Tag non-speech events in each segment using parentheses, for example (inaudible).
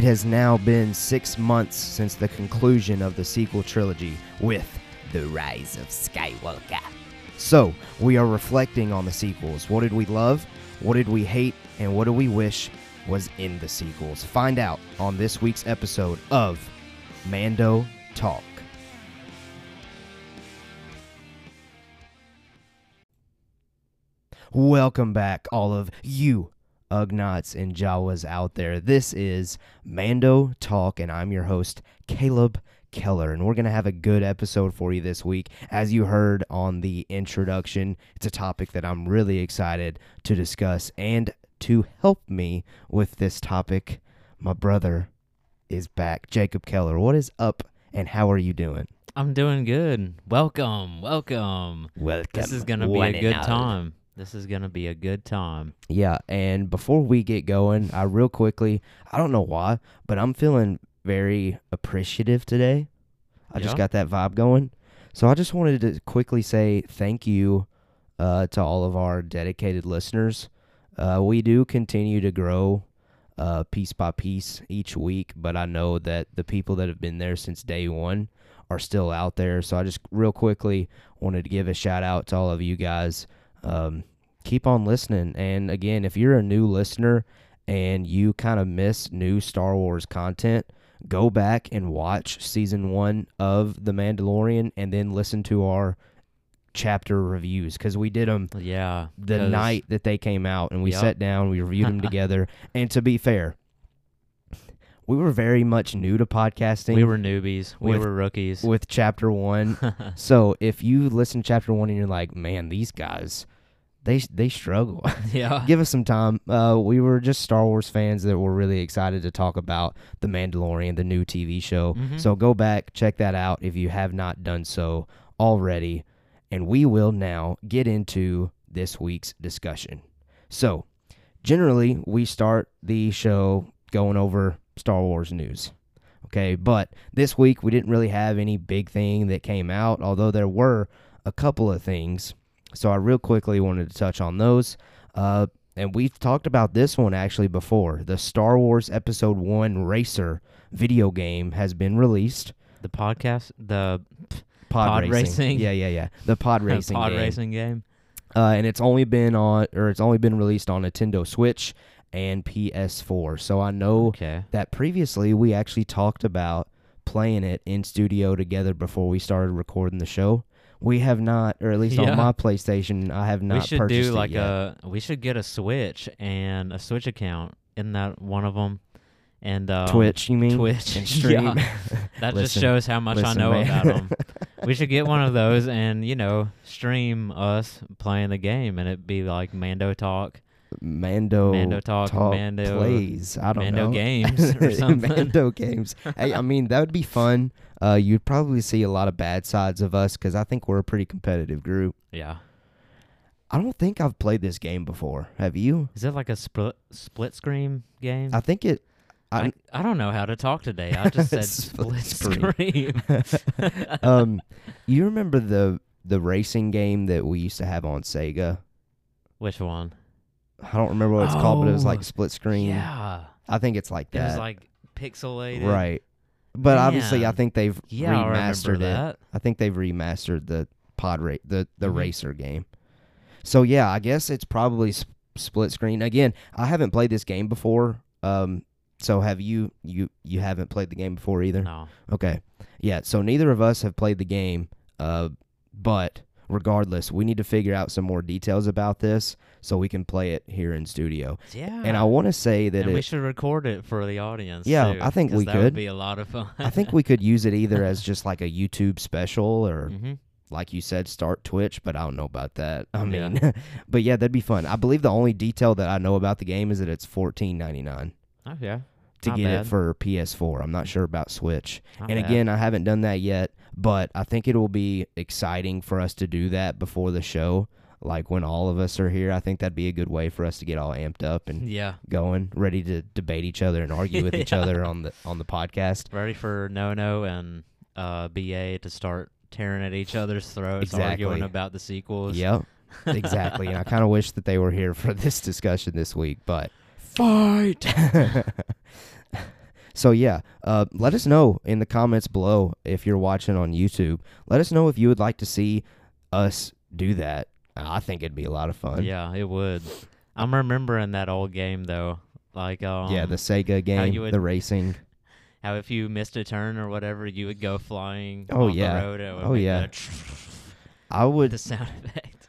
It has now been six months since the conclusion of the sequel trilogy with The Rise of Skywalker. So, we are reflecting on the sequels. What did we love? What did we hate? And what do we wish was in the sequels? Find out on this week's episode of Mando Talk. Welcome back, all of you Ugnaughts and Jawas out there. This is Mando Talk, and I'm your host, Caleb Keller. And we're going to have a good episode for you this week. As you heard on the introduction, it's a topic that I'm really excited to discuss. And to help me with this topic, my brother is back. Jacob Keller, what is up and how are you doing? I'm doing good. Welcome, welcome. Welcome. This is gonna be a good and all. time. This is gonna be a good time. Yeah, and before we get going, I real quickly, I don't know why, but I'm feeling very appreciative today. I just got that vibe going. So I just wanted to quickly say thank you uh, to all of our dedicated listeners. Uh, we do continue to grow uh, piece by piece each week, but I know that the people that have been there since day one are still out there. So I just real quickly wanted to give a shout out to all of you guys. Um, keep on listening. And again, if you're a new listener and you kind of miss new Star Wars content, go back and watch season one of The Mandalorian and then listen to our chapter reviews because we did them Yeah. the night that they came out and we Yep. sat down, we reviewed them (laughs) together. And to be fair, we were very much new to podcasting we were newbies. We with- were rookies. with chapter one. (laughs) so if you listen to chapter one and you're like, man, these guys, they they struggle. (laughs) yeah. Give us some time. Uh, we were just Star Wars fans that were really excited to talk about The Mandalorian, the new TV show. Mhm. So go back, check that out if you have not done so already. And we will now get into this week's discussion. So, generally, we start the show going over Star Wars news. Okay, but this week we didn't really have any big thing that came out, although there were a couple of things. So I real quickly wanted to touch on those. Uh, and we've talked about this one actually before. The Star Wars Episode 1 Racer video game has been released. the podcast, the Pod, Pod racing. racing? Yeah, yeah, yeah. The (laughs) pod racing pod game. racing game. Uh, and it's only been on, or it's only been released on Nintendo Switch and PS4. So I know Okay. that previously we actually talked about playing it in studio together before we started recording the show. We have not, or at least Yeah. on my PlayStation, I have not we should purchased do like it a. We should get a Switch and a Switch account. Isn't that one of them? And um, Twitch, you mean? Twitch. and (laughs) stream. Yeah. (laughs) That just shows how much I know man. about them. (laughs) we should get one of those and you know stream us playing the game, and it'd be like Mando talk, Mando, Mando talk, Mando plays. I don't Mando know. games or (laughs) something. (laughs) Mando games. hey, I mean that would be fun. Uh, you'd probably see a lot of bad sides of us because I think we're a pretty competitive group. Yeah. I don't think I've played this game before. Have you? Is it like a split split screen game? I think it. I, I, I don't know how to talk today. I just (laughs) said Split split screen. um, you remember the the racing game that we used to have on Sega? Which one? I don't remember what it's called, but it was Oh, like split screen. Yeah. I think it's like It that. was like pixelated. right. But obviously, I think they've Yeah, I remastered it. that. I think they've remastered the pod the the Mhm. racer game. So yeah, I guess it's probably sp- split screen. Again, I haven't played this game before. Um, so have you? You you haven't played the game before either? No. Okay. Yeah, so neither of us have played the game, uh, but regardless, we need to figure out some more details about this so we can play it here in studio. Yeah. And I want to say that and we should record it for the audience. Yeah, too, I think we that could. Would be a lot of fun. I think we could use it either as (laughs) just like a YouTube special or hmm like you said start Twitch, but I don't know about that. I Yeah. mean, (laughs) but yeah, that'd be fun. I believe the only detail that I know about the game is that it's 14.99 Oh yeah. to Not get bad. it for PS4. I'm not sure about Switch. Not and bad. again, I haven't done that yet, but I think it will be exciting for us to do that before the show. Like when all of us are here, I think that'd be a good way for us to get all amped up and Yeah. going, ready to debate each other and argue with (laughs) each Yeah. other on the on the podcast. Ready for No No and uh, BA to start tearing at each other's throats, arguing Exactly. about the sequels. Yep, (laughs) exactly. and I kind of wish that they were here for (laughs) this discussion this week, but Fight. So yeah, uh, let us know in the comments below if you're watching on YouTube. Let us know if you would like to see us do that. I think it'd be a lot of fun. Yeah, it would. I'm remembering that old game though. Like um yeah, the Sega game, would- the racing. how if you missed a turn or whatever, you would go flying Oh, yeah. the road. It would Oh, yeah. (laughs) I would the sound effect.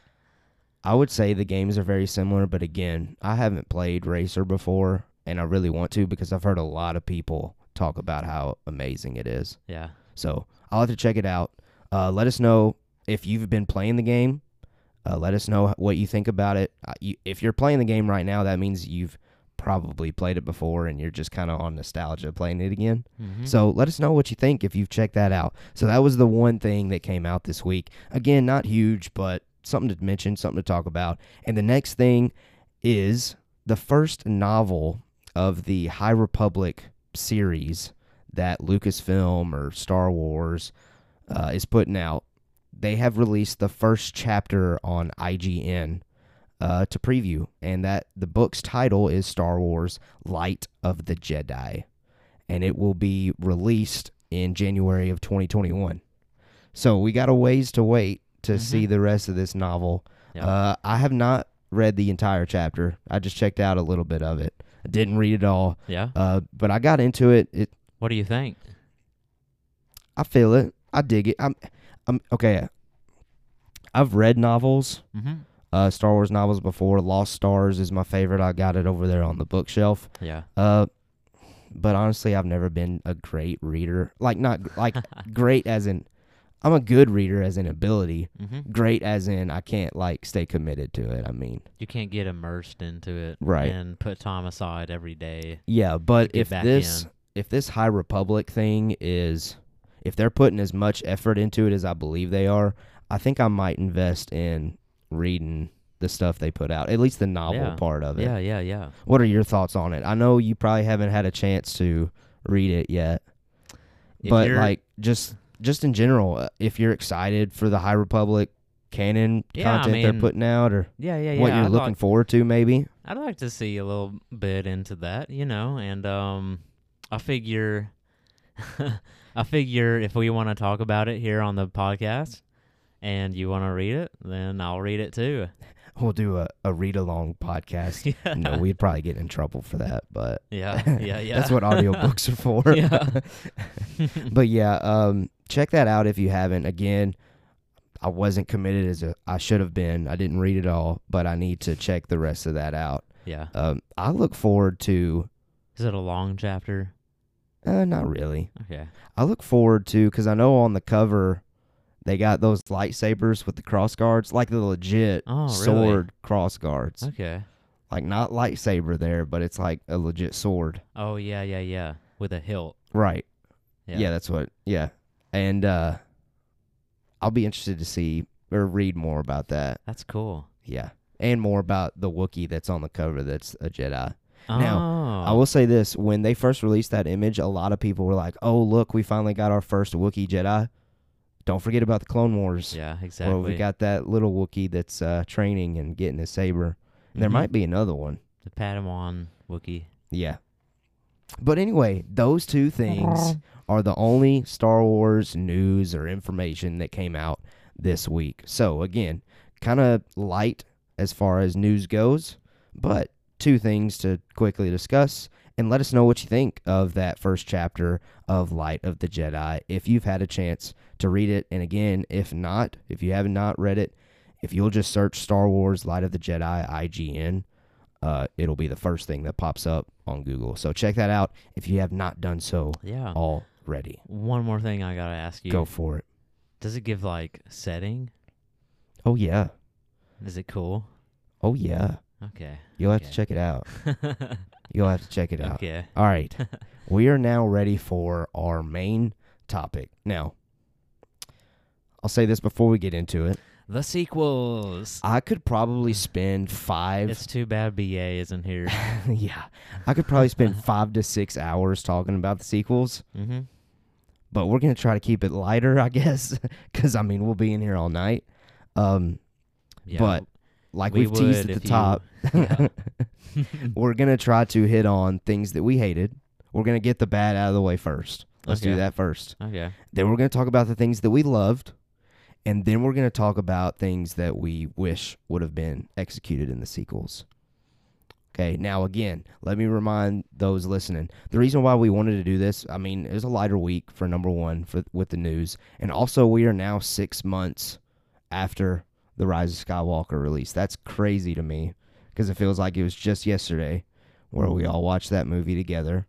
I would say the games are very similar, but again, I haven't played Racer before, and I really want to because I've heard a lot of people talk about how amazing it is. Yeah. So I'll have to check it out. Uh, let us know if you've been playing the game. Uh, let us know what you think about it. Uh, you, if you're playing the game right now, that means you've probably played it before and you're just kind of on nostalgia playing it again. Mm-hmm. So let us know what you think if you've checked that out. So that was the one thing that came out this week. Again, not huge, but something to mention, something to talk about. And the next thing is the first novel of the High Republic series that Lucasfilm or Star Wars uh, is putting out. They have released the first chapter on IGN uh, to preview, and that the book's title is Star Wars: Light of the Jedi, and it will be released in January of 2021. So we got a ways to wait to Mhm. see the rest of this novel. Yep. Uh, I have not read the entire chapter. I just checked out a little bit of it. I didn't read it all, yeah. uh, but I got into it. It What do you think? I feel it. I dig it. I'm, I'm okay. I've read novels, Mm-hmm. uh, Star Wars novels before. Lost Stars is my favorite. I got it over there on the bookshelf. Yeah. Uh, but honestly, I've never been a great reader. Like not like (laughs) great as in, I'm a good reader as in ability. mm-hmm. Great as in I can't like stay committed to it. I mean, You can't get immersed into it, Right. And put time aside every day. yeah. But if this in. if this High Republic thing is if they're putting as much effort into it as I believe they are, I think I might invest in reading the stuff they put out. At least the novel Yeah. part of it. Yeah, yeah, yeah. What are your thoughts on it? I know you probably haven't had a chance to read it yet, If but like just just in general, uh, if you're excited for the High Republic canon Yeah, I content they're putting out, or yeah, yeah, yeah. what you're I'd looking like, forward to, maybe. I'd like to see a little bit into that, you know, and um, I figure, (laughs) I figure if we want to talk about it here on the podcast, and you want to read it, then I'll read it too. (laughs) We'll do a, a read along podcast. (laughs) yeah. no, we'd probably get in trouble for that, but (laughs) Yeah, yeah, yeah. that's what audiobooks are for. Yeah. but yeah, um, check that out if you haven't. Again, I wasn't committed as a, I should have been. I didn't read it all, but I need to check the rest of that out. yeah. Um, I look forward to, Is it a long chapter? Uh, not really. Okay. I look forward to because I know on the cover they got those lightsabers with the cross guards, like the legit Oh, really? sword cross guards. Okay. Like not lightsaber there, but it's like a legit sword. Oh yeah, yeah, yeah. With a hilt. Right. Yeah. Yeah, that's what. Yeah, and uh, I'll be interested to see or read more about that. That's cool. Yeah, and more about the Wookiee that's on the cover. That's a Jedi. Oh. Now, I will say this: when they first released that image, a lot of people were like, "Oh, look, we finally got our first Wookiee Jedi." Don't forget about the Clone Wars. Yeah, exactly. Where we got that little Wookiee that's uh, training and getting his saber. There Mhm. might be another one. the Padawan Wookiee. Yeah. But anyway, those two things (laughs) are the only Star Wars news or information that came out this week. So, again, kind of light as far as news goes, but two things to quickly discuss and let us know what you think of that first chapter of Light of the Jedi if you've had a chance to read it. And again, if not, if you have not read it, if you'll just search Star Wars Light of the Jedi IGN, uh, it'll be the first thing that pops up on Google. So check that out if you have not done so Yeah. already. One more thing I gotta ask you. Go for it. Does it give like setting? Oh yeah. Is it cool? Oh yeah. Okay. You'll have to check it out. (laughs) You'll have to check it out. okay. All right. (laughs) we are now ready for our main topic. Now, I'll say this before we get into it. The sequels. I could probably spend five. It's too bad BA isn't here. (laughs) yeah, I could probably spend five to six hours talking about the sequels, mm-hmm. but we're gonna try to keep it lighter, I guess, because I mean we'll be in here all night. Um, Yeah. But like we we've teased at the you- top, (laughs) yeah. (laughs) (laughs) we're gonna try to hit on things that we hated We're gonna get the bad out of the way first. Let's do that first. Okay. Then we're gonna talk about the things that we loved, and then we're gonna talk about things that we wish would have been executed in the sequels. Okay, now again, let me remind those listening. The reason why we wanted to do this, I mean, it was a lighter week for number one for with the news, and also we are now six months after the Rise of Skywalker release. That's crazy to me because it feels like it was just yesterday where we all watched that movie together,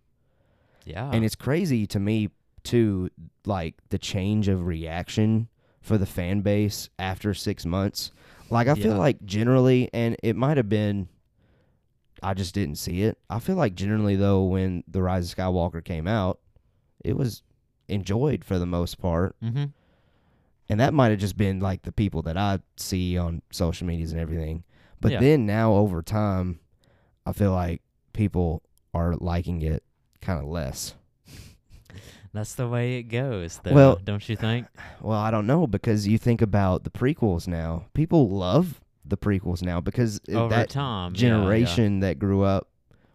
Yeah. and it's crazy to me too, like the change of reaction for the fan base after six months. Like I feel like generally, and it might have been I just didn't see it. I feel like generally though, when the Rise of Skywalker came out, it was enjoyed for the most part, mm-hmm. And that might have just been like the people that I see on social medias and everything. But Yeah. then now over time, I feel like people are liking it kind of less. That's the way it goes, though. Well- don't you think? (sighs) Well, I don't know because you think about the prequels now. People love the prequels now because Over that time, yeah, yeah. generation that grew up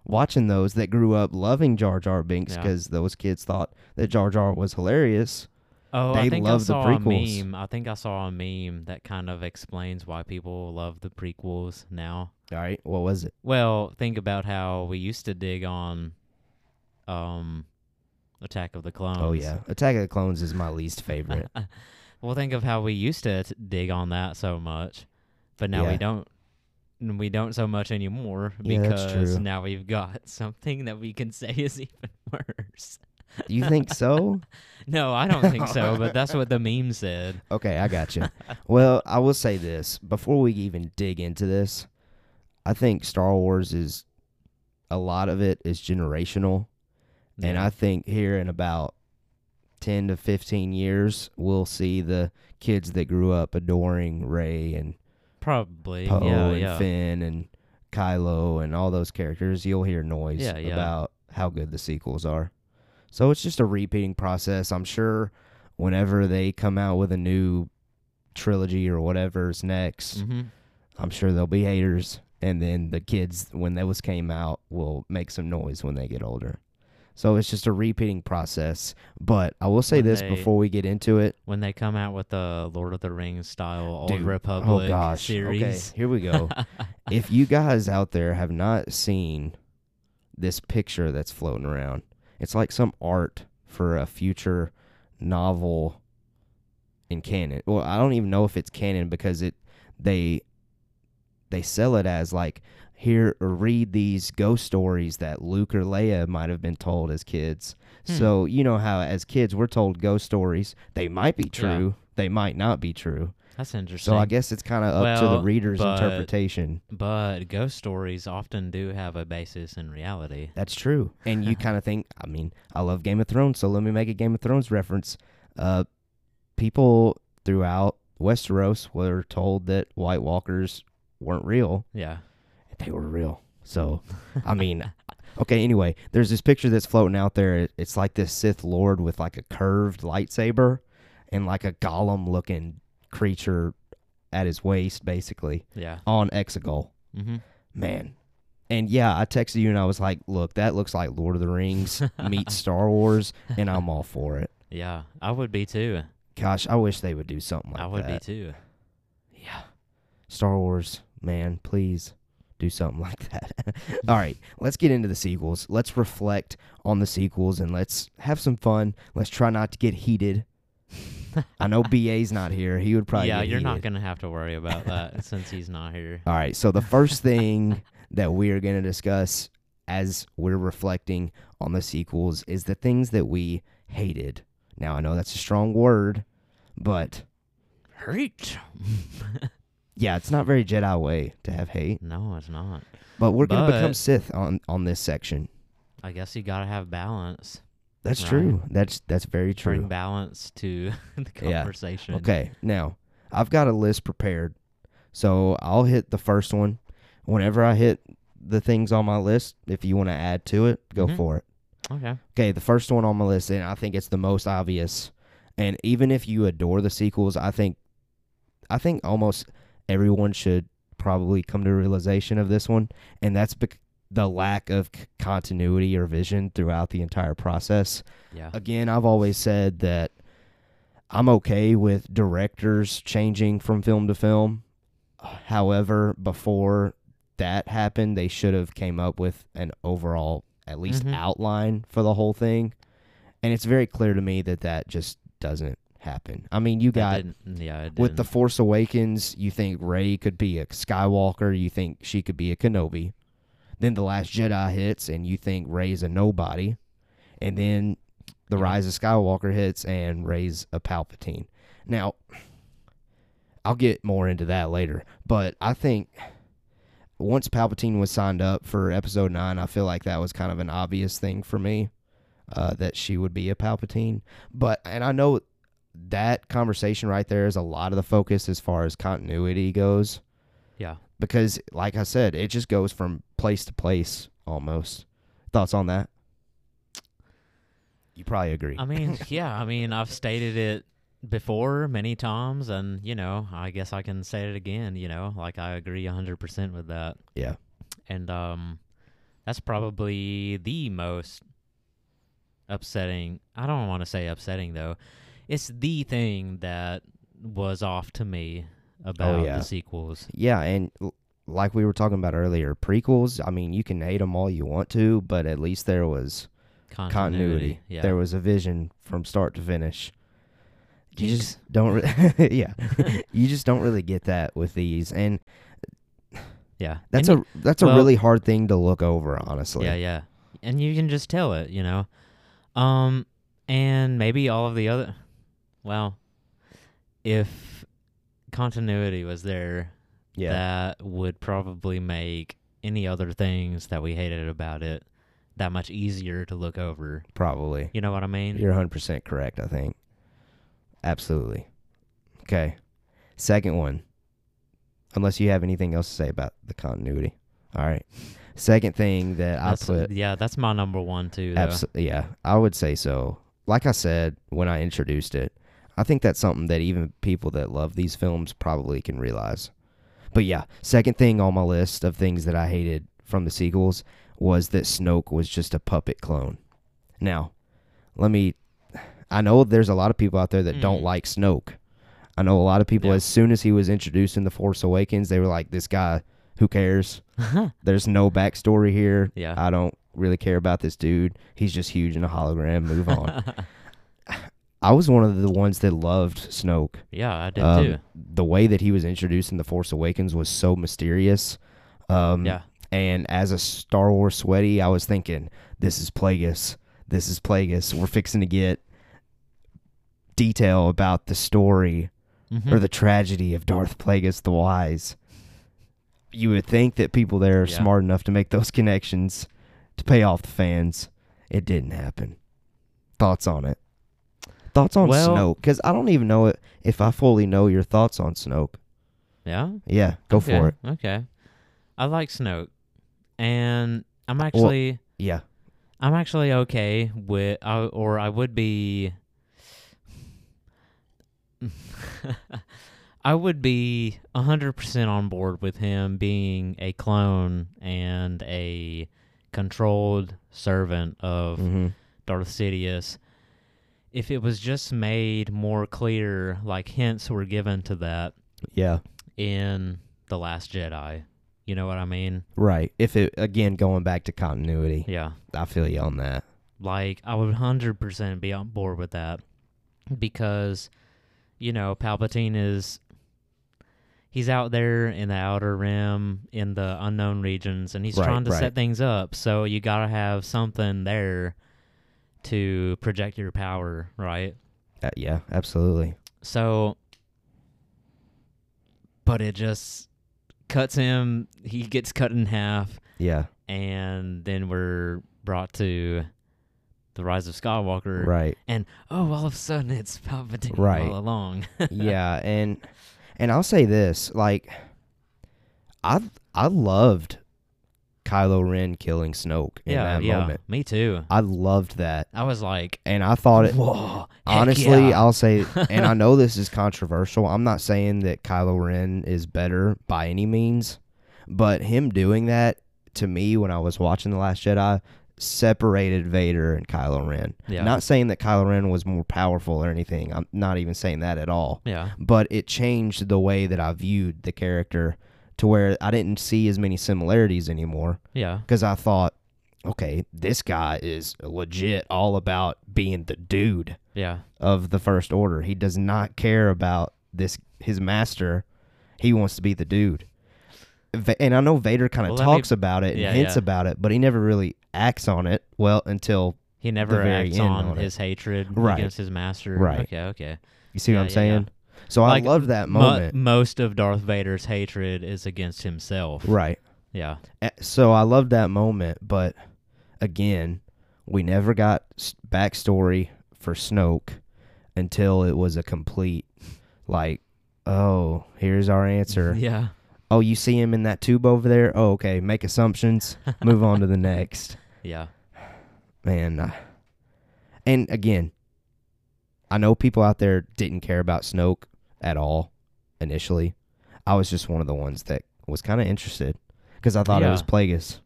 watching those that grew up loving Jar Jar Binks Yeah. because those kids thought that Jar Jar was hilarious. Oh, They I think love I the saw prequels. a meme. I think I saw a meme that kind of explains why people love the prequels now. All right, what was it? Well, think about how we used to dig on um Attack of the Clones. Oh yeah, Attack of the Clones is my least favorite. (laughs) well, think of how we used to t- dig on that so much, but now Yeah. we don't. We don't so much anymore because true. now we've got (laughs) something that we can say is even worse. You think (laughs) so? No, I don't think so, but (laughs) that's what the meme said. Okay, I got you. (laughs) well, I will say this before we even dig into this. I think Star Wars is a lot of it is generational. And I think here in about 10 to 15 years, we'll see the kids that grew up adoring Rey and probably Poe yeah, and yeah. Finn and Kylo and all those characters. You'll hear noise Yeah, yeah. about how good the sequels are. So it's just a repeating process. I'm sure whenever they come out with a new trilogy or whatever's next, hmm I'm sure there'll be haters. And then the kids, when those came out, will make some noise when they get older. So it's just a repeating process. But I will say When this they- before we get into it. When they come out with the Lord of the Rings style Old Dude, Republic oh gosh. series. Okay, here we go. (laughs) if you guys out there have not seen this picture that's floating around, it's like some art for a future novel in canon. Well, I don't even know if it's canon because it they they sell it as like here read these ghost stories that Luke or Leia might have been told as kids. Hmm. So you know how as kids we're told ghost stories. They might be true. They might not be true. That's interesting. So I guess it's kind of up to the reader's but- interpretation. but ghost stories often do have a basis in reality. That's true. And you (laughs) kind of think, I mean, I love Game of Thrones, so let me make a Game of Thrones reference. Uh, people throughout Westeros were told that White Walkers weren't real. Yeah. They were real. So, I mean, (laughs) okay, anyway, there's this picture that's floating out there. It's like this Sith Lord with like a curved lightsaber and like a golem looking creature at his waist, basically, Yeah. on Exegol. Mm-hmm. Man. And yeah, I texted you and I was like, look, that looks like Lord of the Rings (laughs) meets Star Wars, and I'm all for it. Yeah. I would be too. Gosh, I wish they would do something like that. I would that. be too. Yeah. Star Wars, man, please do something (laughs) like that. (laughs) all right, let's get into the sequels. Let's reflect on the sequels and let's have some fun. Let's try not to get heated. I know BA's not here. He would probably yeah, you're not gonna have to worry about that (laughs) since he's not here. All right. So the first thing that we are going to discuss as we're reflecting on the sequels is the things that we hated. Now I know that's a strong word, but Hate. (laughs) yeah, it's not very Jedi way to have hate. no, it's not. But we're going to become Sith on on this section. I guess you gotta have balance. That's Right. true. That's that's very true. Bring balance to (laughs) the Yeah. conversation. Okay. Now, I've got a list prepared. So, I'll hit the first one. Whenever I hit the things on my list, if you want to add to it, go Mhm. for it. Okay. Okay, the first one on my list, and I think it's the most obvious. And even if you adore the sequels, I think, I think almost everyone should probably come to a realization of this one, and that's bec- the lack of c- continuity or vision throughout the entire process. Yeah. Again, I've always said that I'm okay with directors changing from film to film. However, before that happened, they should have came up with an overall at least Mhm. outline for the whole thing. And it's very clear to me that that just doesn't happen. I mean, you got didn't- yeah, it with the. Force Awakens, you think Rey could be a Skywalker, you think she could be a Kenobi. Then the Last Jedi hits, and you think Rey's a nobody, and then the Rise of Skywalker hits, and Rey's a Palpatine. Now, I'll get more into that later, but I think once Palpatine was signed up for Episode Nine, I feel like that was kind of an obvious thing for me uh, that she would be a Palpatine. But and I know that conversation right there is a lot of the focus as far as continuity goes yeah. because like I said, it just goes from place to place almost. Thoughts on that? You probably agree. I mean, (laughs) yeah, I mean, I've stated it before many times, and you know, I guess I can say it again. You know, like I agree hundred percent with that, yeah. and um, that's probably the most upsetting. I don't want to say upsetting though. It's the thing that was off to me about Oh, yeah. the sequels. Yeah, and l- like we were talking about earlier, prequels, I mean, you can hate them all you want to, but at least there was Continuity. continuity. Yeah. There was a vision from start to finish. You just don't re- (laughs) yeah. (laughs) you just don't really get that with these and yeah. that's And a that's well- a really hard thing to look over, honestly. Yeah, yeah. And you can just tell it, you know. Um and maybe all of the other well, if continuity was there, Yeah. that would probably make any other things that we hated about it that much easier to look over. probably. You know what I mean? You're 100% correct, I think. Absolutely. Okay. Second one. Unless you have anything else to say about the continuity. All right. Second thing that I That's, put yeah, that's my number one too. Abso- yeah, I would say so. Like I said when I introduced it, I think that's something that even people that love these films probably can realize. But yeah, second thing on my list of things that I hated from the sequels was that Snoke was just a puppet clone. Now, let me I know there's a lot of people out there that don't Mm. like Snoke. I know a lot of people Yeah. as soon as he was introduced in The Force Awakens, they were like this guy, who cares? There's no backstory here. yeah. I don't really care about this dude. He's just huge in a hologram. Move on. (laughs) I was one of the ones that loved Snoke. yeah, I did Um, too. The way that he was introduced in The Force Awakens was so mysterious. Um, Yeah. And as a Star Wars sweaty, I was thinking, this is Plagueis. This is Plagueis. We're fixing to get detail about the story Mhm. or the tragedy of Darth Plagueis the Wise. You would think that people there are Yeah. smart enough to make those (laughs) connections to pay off the fans. It didn't happen. Thoughts on it? Thoughts on Well- Snoke? Because I don't even know it, if I fully know your thoughts on Snoke. yeah. Yeah, go okay, for it. Okay. I like Snoke. And I'm actually Yeah, I'm actually okay with I, or I would be (laughs) I would be 100% on board with him being a clone and a controlled servant of hmm Darth Sidious if it was just made more clear like hints were given to that yeah, in The Last Jedi. You know what I mean? right. If it again going back to continuity, Yeah. I feel you on that. Like I would hundred percent be on board with that because you know Palpatine is he's out there in the outer rim in the unknown regions and he's Right, trying to right. set things up. So you gotta have something there to project your power, right? Uh, yeah, absolutely. So, but it just cuts him. He gets cut in half, Yeah, and then we're brought to the rise of Skywalker. right. And oh, all of a sudden it's Palpatine Right. all along. (laughs) yeah, and and I'll say this, like I I loved Kylo Ren killing Snoke in yeah, that yeah. moment. Me too. I loved that. I was like, And I thought it whoa. honestly, yeah. I'll say (laughs) and I know this is controversial. I'm not saying that Kylo Ren is better by any means, but him doing that to me when I was watching the Last Jedi separated Vader and Kylo Ren. Yeah. Not saying that Kylo Ren was more powerful or anything. I'm not even saying that at all. Yeah. But it changed the way that I viewed the character to where I didn't see as many similarities anymore Yeah. because I thought, okay, this guy is legit all about being the dude Yeah. of the First Order. He does not care about this his master. He wants to be the dude. And I know Vader kind of Well, let me- talks about it and Yeah, hints yeah. about it, but he never really acts on it. Well, until He never acts on, on his hatred Right. against his master. Right. Okay. Okay. you see Yeah, what I'm saying. So Like, I love that Mo- moment. most of Darth Vader's hatred is against himself. right. Yeah. So I love that moment, but again, we never got backstory for Snoke until it was a complete, like, oh, here's our answer. (laughs) Yeah. Oh, you see him in that tube over there? Oh, okay. Make assumptions. Move on to the (laughs) next. Yeah. Man. uh, and again, I know people out there didn't care about Snoke at all initially. I was just one of the ones that was kind of interested because I thought it was Plagueis.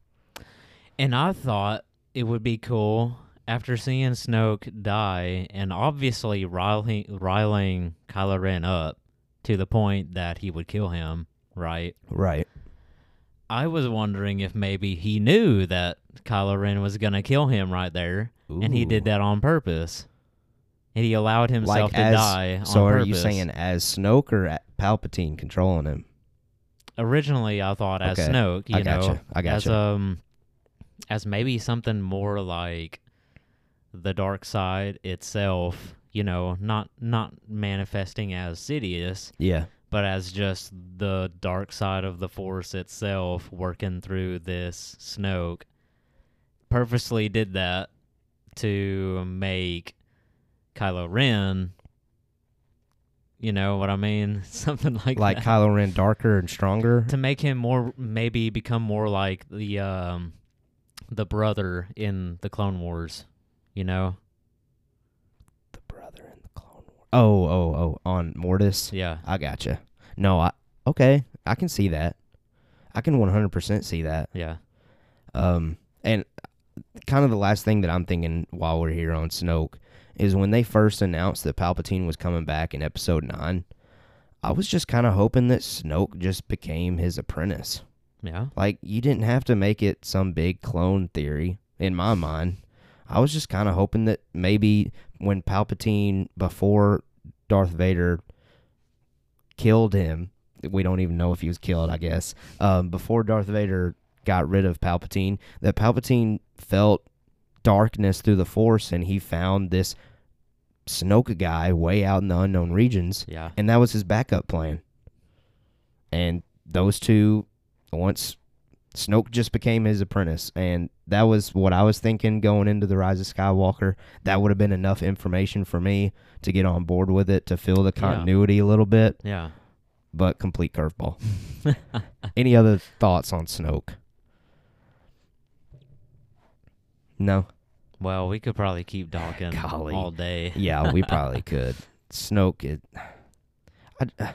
And I thought it would be cool after seeing Snoke die and obviously riling, riling Kylo Ren up to the point that he would kill him, right? Right. I was wondering if maybe he knew that Kylo Ren was going to kill him right there, and he did that on purpose. And he allowed himself Like to as- die on So are purpose. you saying as Snoke or at Palpatine controlling him? Originally, I thought as Okay. Snoke, you I know, gotcha. I as gotcha. um, as maybe something more like the dark side itself. You know, not not manifesting as Sidious, yeah. but as just the dark side of the Force itself working through this Snoke. Purposely did that to make Kylo Ren. You know what I mean? (laughs) Something like Like that Kylo Ren darker and stronger. to make him more maybe become more like the um the brother in the Clone Wars, you know? the brother in the Clone Wars. Oh, oh, oh. On Mortis. Yeah. I gotcha. No, I okay. I can see that. I can 100% see that. Yeah. Um, and kind of the last thing that I'm thinking while we're here on Snoke is when they first announced that Palpatine was coming back in Episode Nine. I was just kind of hoping that Snoke just became his apprentice. Yeah. Like you didn't have to make it some big clone theory in my mind. I was just kind of hoping that maybe when Palpatine before Darth Vader killed him, we don't even know if he was killed, I guess. Um, before Darth Vader got rid of Palpatine, that Palpatine felt darkness through the Force and he found this Snoke guy way out in the unknown regions Yeah. and that was his backup plan. And those two, once Snoke just became his apprentice, and that was what I was thinking going into the Rise of Skywalker. That would have been enough information for me to get on board with it to feel the Yeah. continuity a little bit, Yeah. but complete curveball. (laughs) Any other thoughts on Snoke? No. Well, we could probably keep talking Golly. all day. Yeah, we (laughs) probably could. Snoke, it, I,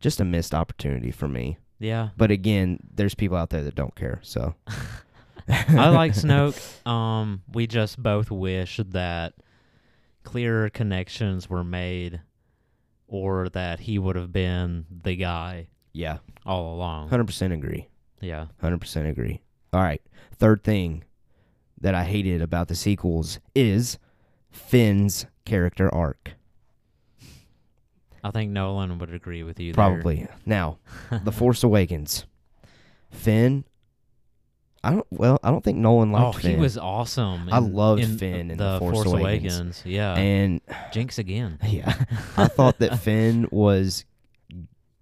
just a missed opportunity for me. Yeah. But again, there's people out there that don't care. So (laughs) I like (laughs) Snoke. Um, we just both wish that clearer connections were made or that he would have been the guy yeah, all along. hundred percent agree. Yeah. Hundred percent agree. All right. Third thing that I hated about the sequels is Finn's character arc. I think Nolan would agree with you there. Probably. Now, The Force Awakens. Finn. I don't. Well, I don't think Nolan Oh, liked he was awesome. I in- loved in Finn in the The Force Awakens. Yeah. and Jinx again. (laughs) yeah, I thought that (laughs) Finn was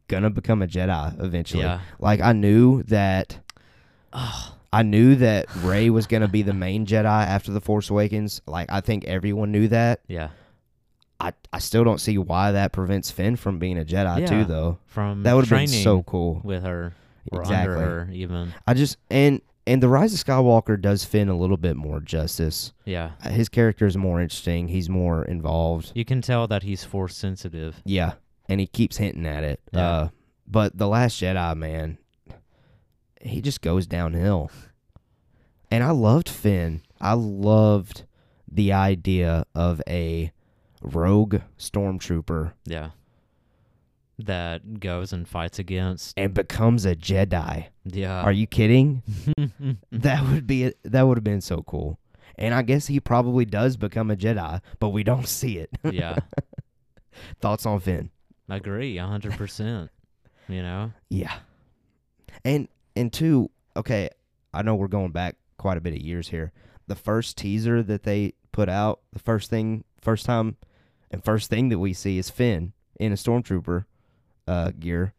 gonna become a Jedi eventually. Yeah. Like I knew that Oh, I knew that Rey was gonna be the main Jedi after the Force Awakens. Like I think everyone knew that. yeah. I, I still don't see why that prevents Finn from being a Jedi Yeah. too though. From That would have been so cool. with her or Exactly. her even. I just and and the Rise of Skywalker does Finn a little bit more justice. Yeah. Uh, His character is more interesting. He's more involved. You can tell that he's force sensitive. Yeah, and he keeps hinting at it. Yeah. Uh, but the Last Jedi, man, he just goes downhill. And I loved Finn. I loved the idea of a rogue stormtrooper Yeah. That goes and fights against. and becomes a Jedi. Yeah. Are you kidding? (laughs) That would be that would have been so cool. And I guess he probably does become a Jedi, but we don't see it. yeah. (laughs) Thoughts on Finn? I agree. a hundred percent. You know. Yeah. And and two, okay, I know we're going back quite a bit of years here. The first teaser that they put out, the first thing first time and first thing that we see is Finn in a stormtrooper uh gear.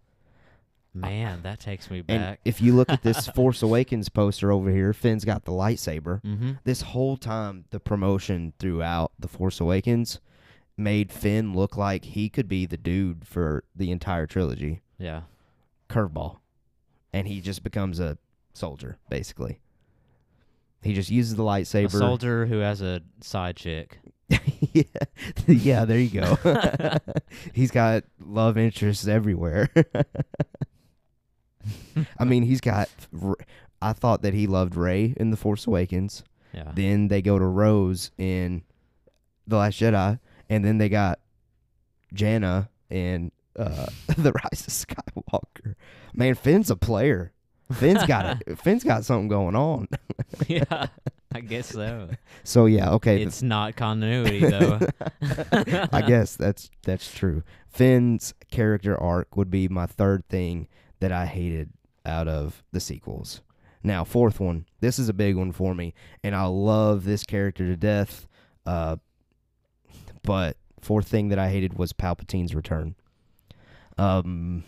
Man, that takes me And back. if you look at this (laughs) Force Awakens poster over here, Finn's got the lightsaber. mm-hmm. This whole time the promotion throughout the Force Awakens made Finn look like he could be the dude for the entire trilogy. Yeah. curveball, and he just becomes a soldier basically. He just uses the A lightsaber. soldier who has a side chick. (laughs) yeah, (laughs) yeah, there you go. (laughs) he's got love interests everywhere. I mean, he's got. I thought that he loved Rey in the Force Awakens. Yeah. Then they go to Rose in the Last Jedi, and then they got Jannah in uh, the Rise of Skywalker. Man, Finn's a player. Finn's got it. (laughs) Finn's got something going on. (laughs) yeah. I guess so. So yeah, okay. the- It's not continuity though. (laughs) I guess that's that's true. Finn's character arc would be my third thing that I hated out of the sequels. Now, fourth one. This is a big one for me, and I love this character to death. Uh, but fourth thing that I hated was Palpatine's return. Um,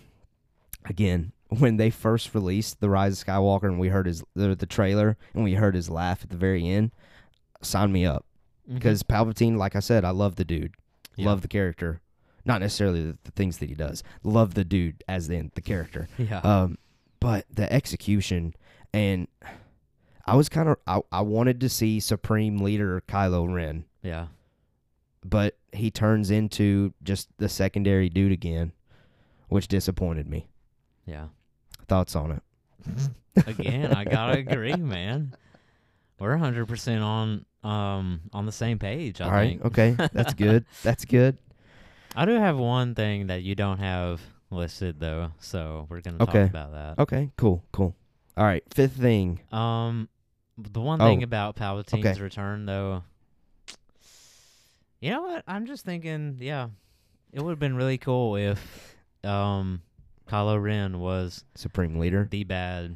again, when they first released the Rise of Skywalker, and we heard his the, the trailer, and we heard his laugh at the very end, sign me up because Palpatine, like I said, I love the dude, Yeah. love the character, not necessarily the, the things that he does. Love the dude as in the character. (laughs) yeah. Um, but the execution and I was kind of I, I wanted to see Supreme Leader Kylo Ren, yeah. but he turns into just the secondary dude again, which disappointed me. Yeah. Thoughts on it? Again, I gotta (laughs) agree, man. We're hundred percent on um on the same page. I All right, think. okay, that's good. (laughs) That's good. I do have one thing that you don't have listed though, so we're gonna Okay. talk about that. Okay, cool, cool. All right, fifth thing. Um, the one thing Oh, about Palpatine's okay. return, though, you know what? I'm just thinking, yeah, it would have been really cool if, um, Kylo Ren was Supreme Leader. the bad.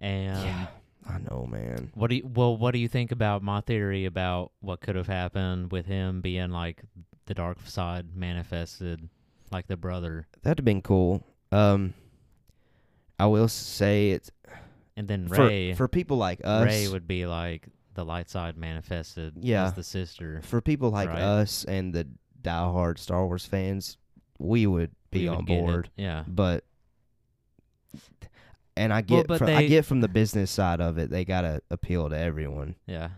And Yeah, I know, man. what do you, well, what do you think about my theory about what could have happened with him being like the dark side manifested, like the brother, That'd have been cool. Um, I will say it's and then for Rey, for people like us. Rey would be like the light side manifested Yeah. as the sister. for people like Right. us and the diehard Star Wars fans, we would be on it. board. Yeah. But and I Well, get but from, I get from the business side of it, they gotta appeal to everyone. Yeah.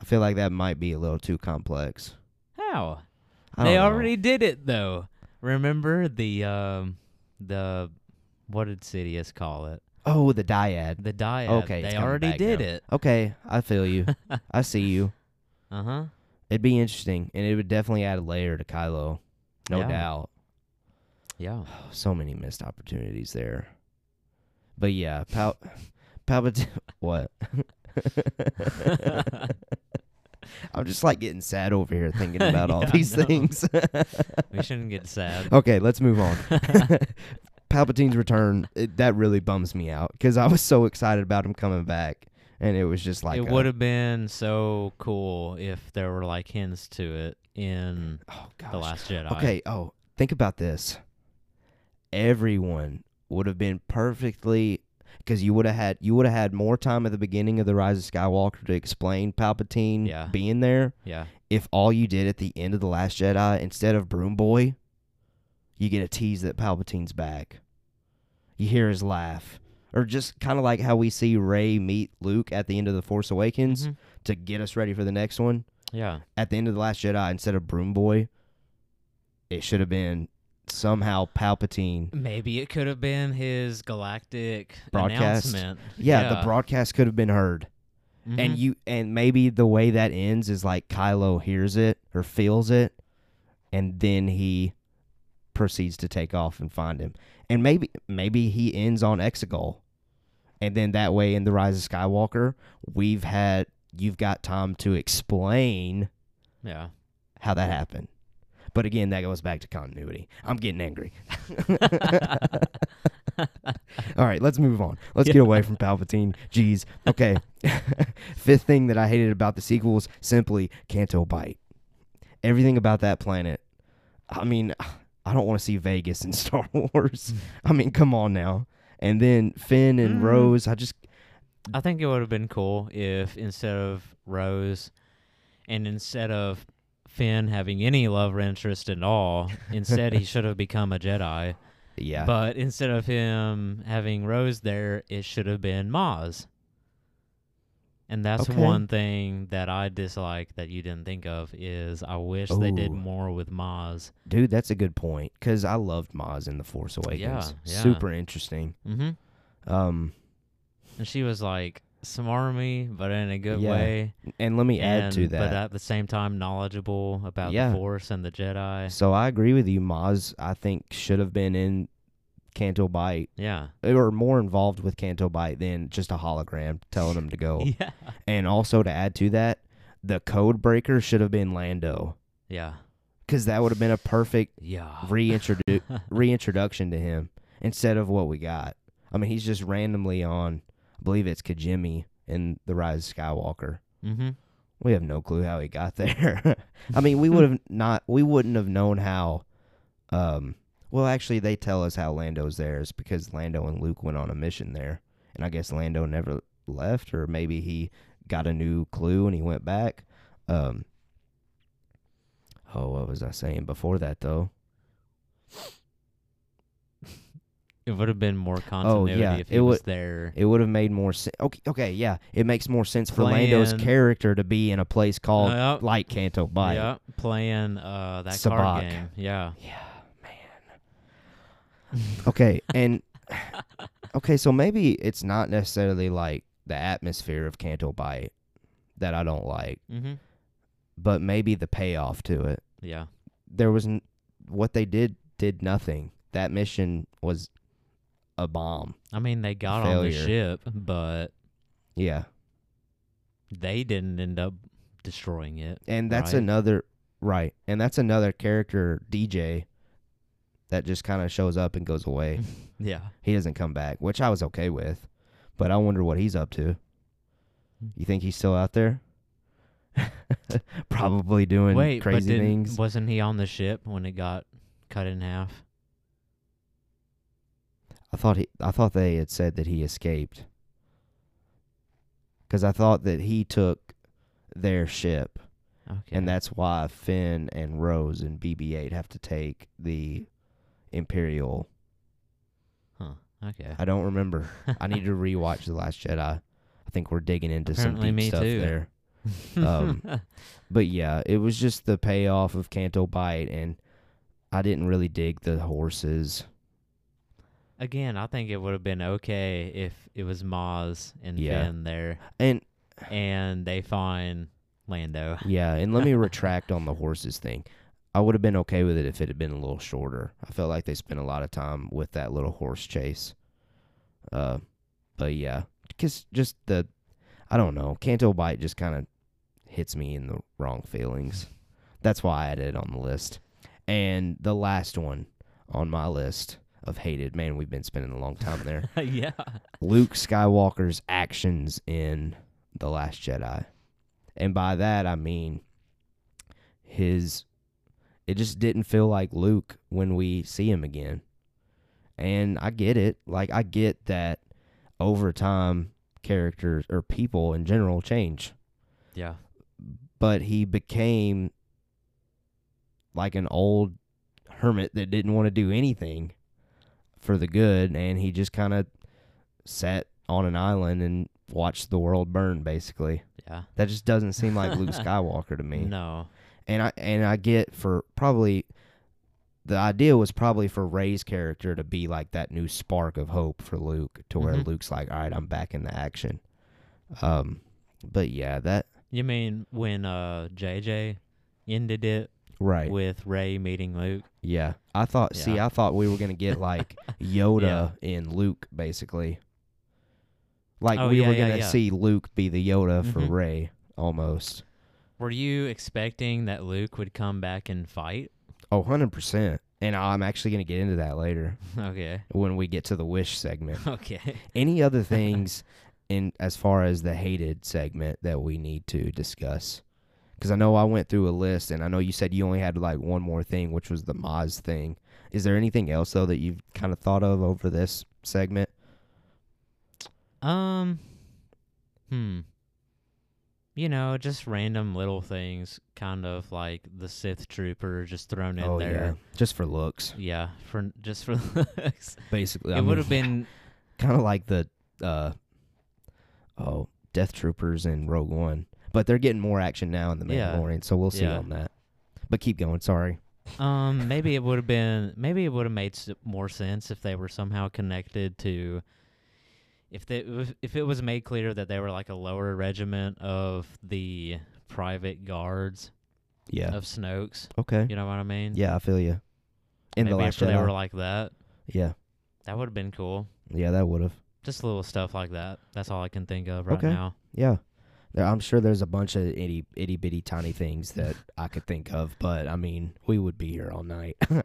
I feel like that might be a little too complex. How? They know. already did it though. Remember the um the what did Sidious call it? Oh, the dyad. The dyad. Okay, they already did now. it. Okay, I feel you. (laughs) I see you. Uh huh. It'd be interesting, and it would definitely add a layer to Kylo, no Yeah. doubt. Yeah. (sighs) so many missed opportunities there. But yeah, Pal (laughs) Palpatine. (laughs) What? (laughs) I'm just like getting sad over here thinking about all Yeah, these things. we shouldn't get sad. okay, let's move on. Palpatine's return it, that really bums me out because I was so excited about him coming back, and it was just like it would have been so cool if there were like hints to it in Oh the Last Jedi. Okay. Oh, think about this. Everyone would have been perfectly because you would have had you would have had more time at the beginning of the Rise of Skywalker to explain Palpatine Yeah. being there. Yeah. If all you did at the end of the Last Jedi instead of Broom Boy, you get a tease that Palpatine's back. You hear his laugh. Or just kind of like how we see Rey meet Luke at the end of The Force Awakens Mhm. to get us ready for the next one Yeah. at the end of the Last Jedi, instead of Broom Boy, it should have been somehow Palpatine. Maybe it could have been his galactic Broadcast? announcement. Yeah, the broadcast could have been heard. Mhm. and you and maybe the way that ends is like Kylo hears it or feels it, and then he proceeds to take off and find him. And maybe maybe he ends on Exegol, and then that way in the Rise of Skywalker, we've had you've got time to explain yeah. how that happened. But again, that goes back to continuity. I'm getting angry. (laughs) All right, let's move on. Let's get away from Palpatine. Jeez. Okay. (laughs) Fifth thing that I hated about the sequels simply Canto Bight. Everything about that planet. I mean, I don't want to see Vegas in (laughs) Star Wars. I mean, come on now. And then Finn and Mm. Rose, I just I think it would have been cool if instead of Rose and instead of Finn having any love interest at all, instead he (laughs) should have become a Jedi. yeah. But instead of him having Rose there, it should have been Maz. And that's Okay. one thing that I dislike that you didn't think of is I wish they did more with Maz. Dude, that's a good point cuz I loved Maz in The Force Awakens. yeah. Super interesting. Mm-hmm. Um And she was like smarmy, but in a good Yeah. way. and let me add to that. But at the same time, knowledgeable about Yeah. the Force and the Jedi. So I agree with you. Maz, I think, should have been in Canto Bight Yeah. or more involved with Canto Bight than just a hologram telling him to go. (laughs) Yeah. And also to add to that, the code breaker should have been Lando Yeah. because that would have been a perfect Yeah. reintrodu- (laughs) reintroduction to him instead of what we got. I mean, he's just randomly on, believe it's Kijimi in The Rise of Skywalker. mm-hmm. We have no clue how he got (laughs) there. I mean, we would have (laughs) not, we wouldn't have known how. Um, well, actually, they tell us how Lando's there is because Lando and Luke went on a mission there, and I guess Lando never left, or maybe he got a new clue and he went back. Um, oh, what was I saying before that though? It would have been more continuity Oh, yeah, if it he was would- there. It would have made more sense. Okay, okay, yeah, it makes more sense for Lando's character to be in a place called Yep. like Canto Bight. Yeah, playing uh that Sabacc. card game. Yeah. Yeah, man. Okay, and okay, so maybe it's not necessarily like the atmosphere of Canto Bight that I don't like, Mm-hmm. but maybe the payoff to it. Yeah. There was n- what they did did nothing. That mission was a bomb. I mean, they got on the Failure. ship, but Yeah, they didn't end up destroying it. and that's Right. another right, and that's another character DJ that just kind of shows up and goes away. (laughs) Yeah. he doesn't come back, which I was okay with. But I wonder what he's up to. You think he's still out there? (laughs) Probably doing Wait, but crazy didn't- things. wasn't he on the ship when it got cut in half? I thought he I thought they had said that he escaped. Cuz I thought that he took their ship Okay. and that's why Finn and Rose and BB-8 have to take the Imperial. Huh. Okay. I don't remember. I need to (laughs) rewatch The Last Jedi. I think we're digging into Apparently some deep me stuff too. there. (laughs) um, But yeah, it was just the payoff of Canto Bight, and I didn't really dig the horses. Again, I think it would have been okay if it was Maz and Yeah. Finn there, And and they find Lando. (laughs) yeah, and let me retract on the horses thing. I would have been okay with it if it had been a little shorter. I felt like they spent a lot of time with that little horse chase. Uh, but yeah, because just the, I don't know, Canto Bight just kind of hits me in the wrong feelings. That's why I added it on the list. And the last one on my list of hated, man, we've been spending a long time there. (laughs) yeah. Luke Skywalker's actions in The Last Jedi. And by that I mean his it just didn't feel like Luke when we see him again. And I get it. Like I get that over time characters or people in general change. Yeah. But he became like an old hermit that didn't want to do anything for the good and he just kind of sat on an island and watched the world burn basically. Yeah. That just doesn't seem like Luke (laughs) Skywalker to me. No. And I and I get for probably the idea was probably for Rey's character to be like that new spark of hope for Luke to where Mhm. Luke's like, "All right, I'm back in the action." Um But yeah, that You mean when uh JJ ended it right. with Rey meeting Luke? Yeah, I thought. See, I thought we were gonna get (laughs) like Yoda in Luke, basically. Like Oh, we yeah, were gonna yeah. see Luke be the Yoda for Mhm. Rey, almost. Were you expecting that Luke would come back and fight? Oh, 100 percent. And I'm actually gonna get into that later (laughs) okay. when we get to the wish segment. (laughs) Okay. Any other things in as far as the hated segment that we need to discuss? Because I know I went through a list, and I know you said you only had like one more thing, which was the Maz thing. Is there anything else though that you've kind of thought of over this segment? Um hmm. You know, just random little things, kind of like the Sith trooper just thrown in oh there. yeah, just for looks, Yeah, for just for (laughs) looks. basically. it would have been (laughs) kind of like the uh oh Death Troopers in Rogue One, but they're getting more action now in the Yeah. Mandalorian, so we'll see Yeah. on that. But keep going. Sorry. um (laughs) maybe it would have been maybe it would have made s- more sense if they were somehow connected to if they if it was made clear that they were like a lower regiment of the private guards Yeah. of Snoke's. Okay. You know what I mean? Yeah, I feel you. In maybe the last if they Jedi. were like that, yeah. that would have been cool. Yeah, that would have. Just little stuff like that. That's all I can think of right Okay. now. Yeah. I'm sure there's a bunch of itty itty bitty tiny things that I could think of, but I mean, we would be here all night. (laughs) all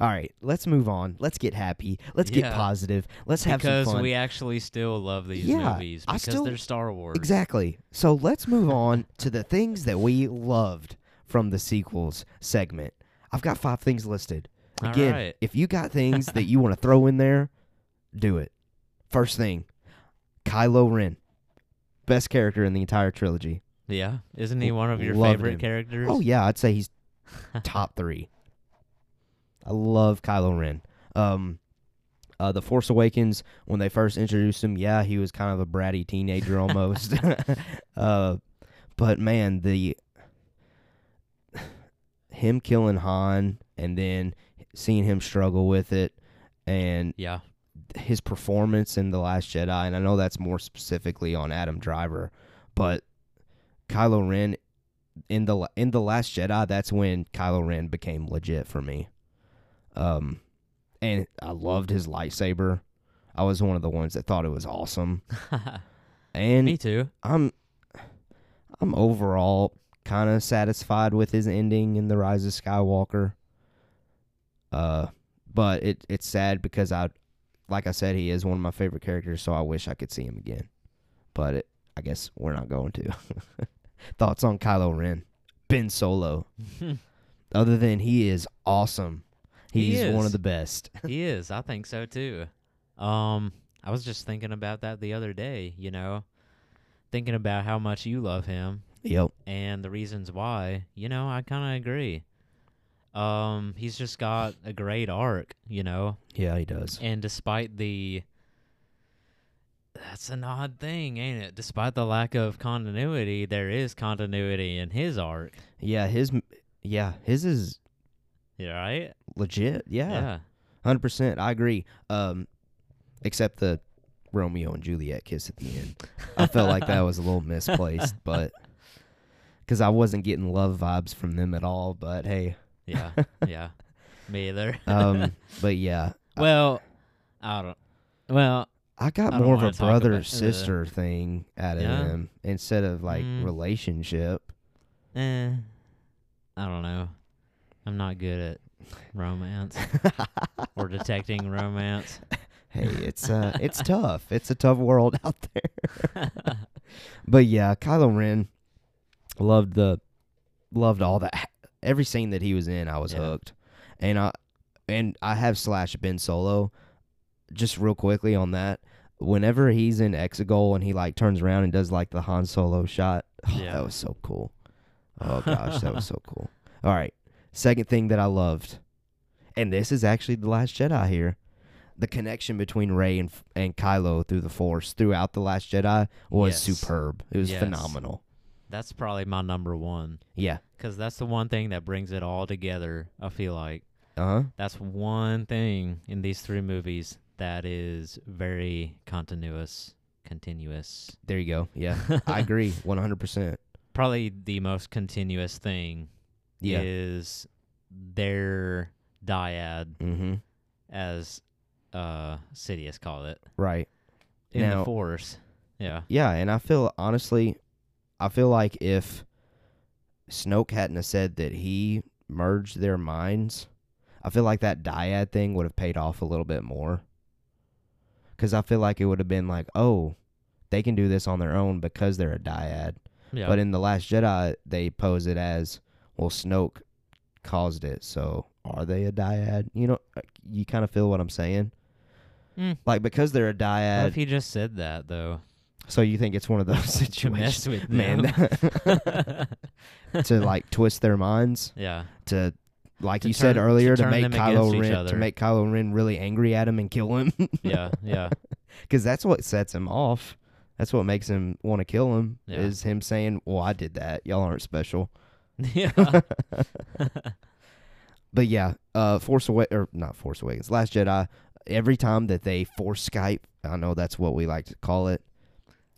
right, let's move on. Let's get happy. Let's get positive. Let's have because some fun. Because we actually still love these Yeah, movies I because still- they're Star Wars. Exactly. So let's move on to the things that we loved from the sequels segment. I've got five things listed. All Again, right. if you got things that (laughs) you want to throw in there, do it. First thing, Kylo Ren, best character in the entire trilogy. Yeah. Isn't he one of your Loved favorite him. characters? Oh yeah, I'd say he's (laughs) top three. I love Kylo Ren. Um, uh, the Force Awakens when they first introduced him, yeah, he was kind of a bratty teenager almost. (laughs) (laughs) uh, but man, the (sighs) him killing Han and then seeing him struggle with it, and Yeah. His performance in the Last Jedi, and I know that's more specifically on Adam Driver, but Kylo Ren in the in the Last Jedi, that's when Kylo Ren became legit for me. Um, and I loved his lightsaber. I was one of the ones that thought it was awesome, (laughs) and Me too. I'm I'm overall kind of satisfied with his ending in the Rise of Skywalker. Uh, but it it's sad because I, like I said, he is one of my favorite characters, so I wish I could see him again. But it, I guess we're not going to. (laughs) Thoughts on Kylo Ren, Ben Solo. (laughs) Other than he is awesome, He he's one of the best. (laughs) he is. I think so too. Um, I was just thinking about that the other day. You know, thinking about how much you love him yep. and the reasons why. You know, I kind of agree. Um, he's just got a great arc. You know, Yeah, he does. and despite the that's an odd thing, ain't it? Despite the lack of continuity, there is continuity in his arc. Yeah, his. Yeah, his is Yeah, right? legit. Yeah. Yeah. Hundred percent, I agree. Um, except the Romeo and Juliet kiss at the end. I felt like that was a little misplaced, (laughs) but because I wasn't getting love vibes from them at all. But hey, Yeah. (laughs) yeah. Me either. (laughs) um, but yeah, well, I don't. Well, I got I more of a brother sister thing out of Yeah? them instead of like Mm. relationship. eh, I don't know. I'm not good at romance (laughs) or detecting romance. hey, it's uh, it's tough. It's a tough world out there. But yeah, Kylo Ren loved the loved all that every scene that he was in. I was Yeah. hooked, and I and I have slash Ben Solo. Just real quickly on that, whenever he's in Exegol and he like turns around and does like the Han Solo shot, (sighs) oh, Yeah. that was so cool. (laughs) Oh gosh, that was so cool. All right, second thing that I loved, and this is actually the Last Jedi here. The connection between Rey and and Kylo through the Force throughout the Last Jedi was Yes. superb. It was Yes. phenomenal. That's probably my number one. Yeah. Because that's the one thing that brings it all together, I feel like. Uh huh. That's one thing in these three movies that is very continuous. continuous. There you go. Yeah, (laughs) I agree, one hundred percent. Probably the most continuous thing Yeah. is their dyad, Mm-hmm. as uh Sidious called it, Right. in Now- the Force. Yeah. Yeah, and I feel honestly, I feel like if Snoke hadn't have said that he merged their minds, I feel like that dyad thing would have paid off a little bit more. Because I feel like it would have been like, oh, they can do this on their own because they're a dyad. Yeah. But in the Last Jedi, they pose it as, well, Snoke caused it, so are they a dyad? You know, uh, you kind of feel what I'm saying. Mm. Like because they're a what dyad, if he just said that though? So you think it's one of those (laughs) (laughs) To mess situations, with man, them. (laughs) to like twist their minds yeah. to. Like To you said turn- to earlier, to, turn make Kylo Ren to make Kylo Ren really angry at him and kill him, Yeah. Yeah. because that's what sets him off. That's what makes him want to kill him. Yeah. Is him saying, "Well, I did that. Y'all aren't special." yeah. But yeah, uh, Force Away or not Force Awakens, Last Jedi. Every time that they force Skype, I know that's what we like to call it.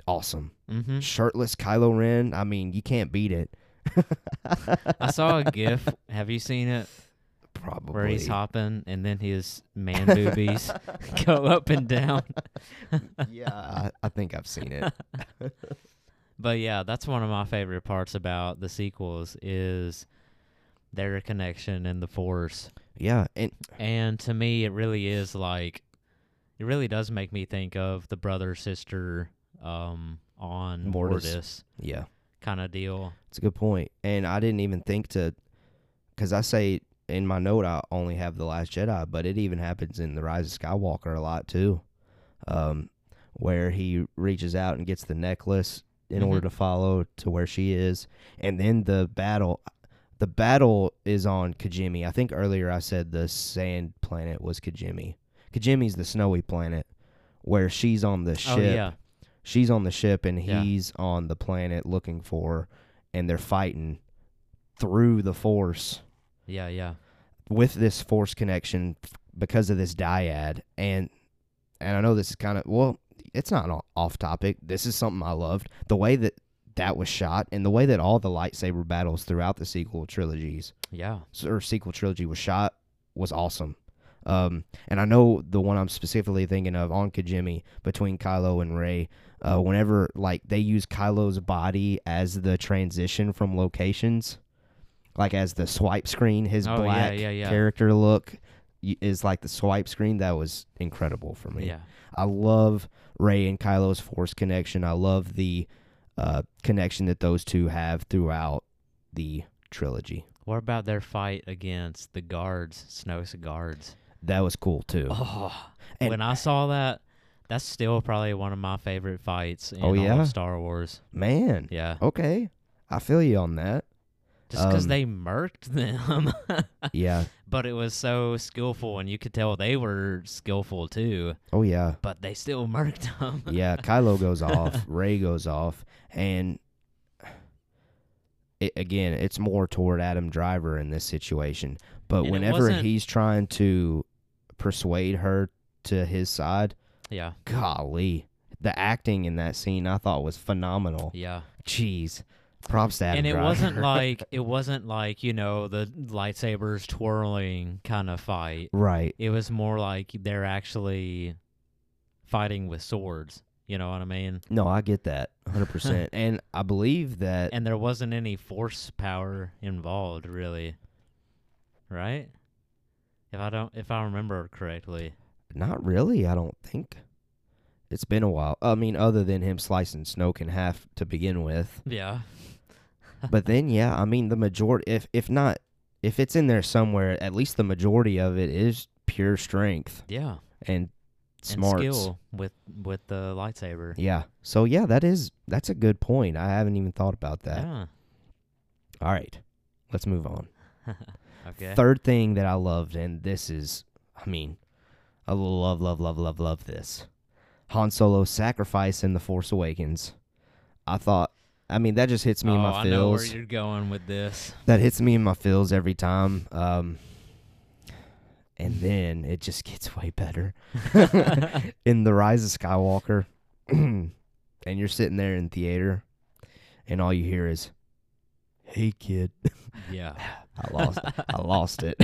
Awesome, hmm shirtless Kylo Ren. I mean, you can't beat it. (laughs) I saw a GIF. (laughs) Have you seen it? Probably. Where he's hopping and then his man boobies (laughs) go up and down. yeah, I, I think I've seen it. But yeah, that's one of my favorite parts about the sequels is their connection and the Force. Yeah, and And to me, it really is like, it really does make me think of the brother sister um, on Mortis. Mortis, yeah, kind of deal. it's a good point. And I didn't even think to, because I say in my note I only have the Last Jedi, but it even happens in the Rise of Skywalker a lot too, um, where he reaches out and gets the necklace in Mhm. order to follow to where she is, and then the battle. The battle is on Kijimi. I think earlier I said the sand planet was Kijimi. Kijimi's the snowy planet where she's on the ship. Oh yeah, she's on the ship and Yeah. he's on the planet looking for her, and they're fighting through the force yeah, yeah. with this force connection because of this dyad and and I know this is kind of well it's not off topic this is something I loved the way that that was shot and the way that all the lightsaber battles throughout the sequel trilogies Yeah. or sequel trilogy was shot was awesome. Um, and I know the one I'm specifically thinking of on Kijimi between Kylo and Rey. Uh, whenever like they use Kylo's body as the transition from locations, like as the swipe screen, his Oh, black yeah, yeah. character look is like the swipe screen. That was incredible for me. Yeah. I love Rey and Kylo's force connection. I love the uh, connection that those two have throughout the trilogy. What about their fight against the guards, Snoke's guards? That was cool too. Oh, And- when I saw that, that's still probably one of my favorite fights in Oh, all yeah? of Star Wars. Man. Yeah, Okay. I feel you on that. just because Um, they murked them, (laughs) Yeah. but it was so skillful, and you could tell they were skillful too. Oh yeah. But they still (laughs) murked them. Yeah. Kylo goes (laughs) off. Rey goes off, and it, again, it's more toward Adam Driver in this situation. But And whenever he's trying to persuade her to his side, yeah, golly, the acting in that scene I thought was phenomenal. yeah. Jeez. Props to Adam and it Driver. wasn't like (laughs) it wasn't like you know the lightsabers twirling kind of fight. right. It was more like they're actually fighting with swords. You know what I mean? No, I get that 100%. (laughs) and I believe that And there wasn't any force power involved, really. Right? If I don't, if I remember correctly. Not really, I don't think. It's been a while. I mean, other than him slicing Snoke in half to begin with. Yeah. (laughs) But then, yeah, I mean, the majority, if if not, if it's in there somewhere, at least the majority of it is pure strength Yeah. and smarts. And skill with with the lightsaber. Yeah. So yeah, that is that's a good point. I haven't even thought about that. Yeah. All right, let's move on. (laughs) okay. Third thing that I loved, and this is, I mean, I love, love, love, love, love this. Han Solo's sacrifice in The Force Awakens. I thought, I mean, that just hits me oh, in my feels. I know where you're going with this. That hits me in my feels every time. Um, and then it just gets way better. (laughs) in The Rise of Skywalker, (clears throat) and you're sitting there in theater, and all you hear is, "Hey, kid." Yeah. (laughs) I lost. I lost it.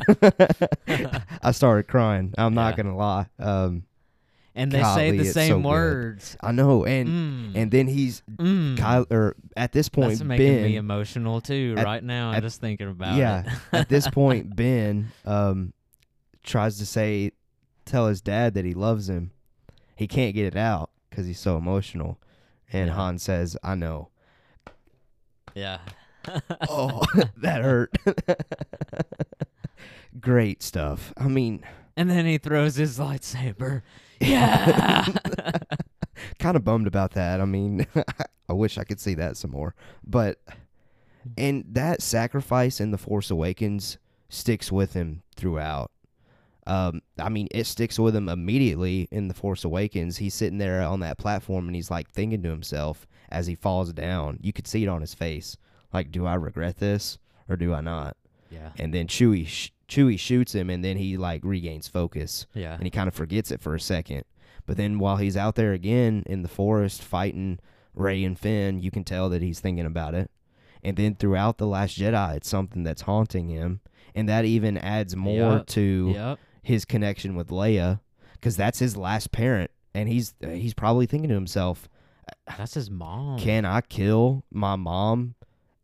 (laughs) (laughs) I started crying. I'm not Yeah. gonna lie. Um, And they say the same so good. words. I know, and Mm. and then he's Mm. Kyle, or at this point, That's making Ben. me emotional too at- right now. I'm at- just thinking about yeah, it. (laughs) at this point, Ben um tries to say, tell his dad that he loves him. He can't get it out because he's so emotional, and Yeah. Han says, "I know." yeah. Oh, (laughs) that hurt. (laughs) Great stuff. I mean, and then he throws his lightsaber. (laughs) Yeah. kind of bummed about that. I mean, I wish I could see that some more. But and that sacrifice in the Force Awakens sticks with him throughout. Um, I mean, it sticks with him immediately in the Force Awakens. He's sitting there on that platform and he's like thinking to himself as he falls down. You could see it on his face. Like, do I regret this or do I not? yeah. And then Chewie sh- Chewie shoots him and then he like regains focus Yeah. and he kind of forgets it for a second. But then while he's out there again in the forest fighting Rey and Finn, you can tell that he's thinking about it. And then throughout the Last Jedi, it's something that's haunting him, and that even adds more Yep. to Yep. his connection with Leia, because that's his last parent, and he's he's probably thinking to himself, That's his mom. "Can I kill my mom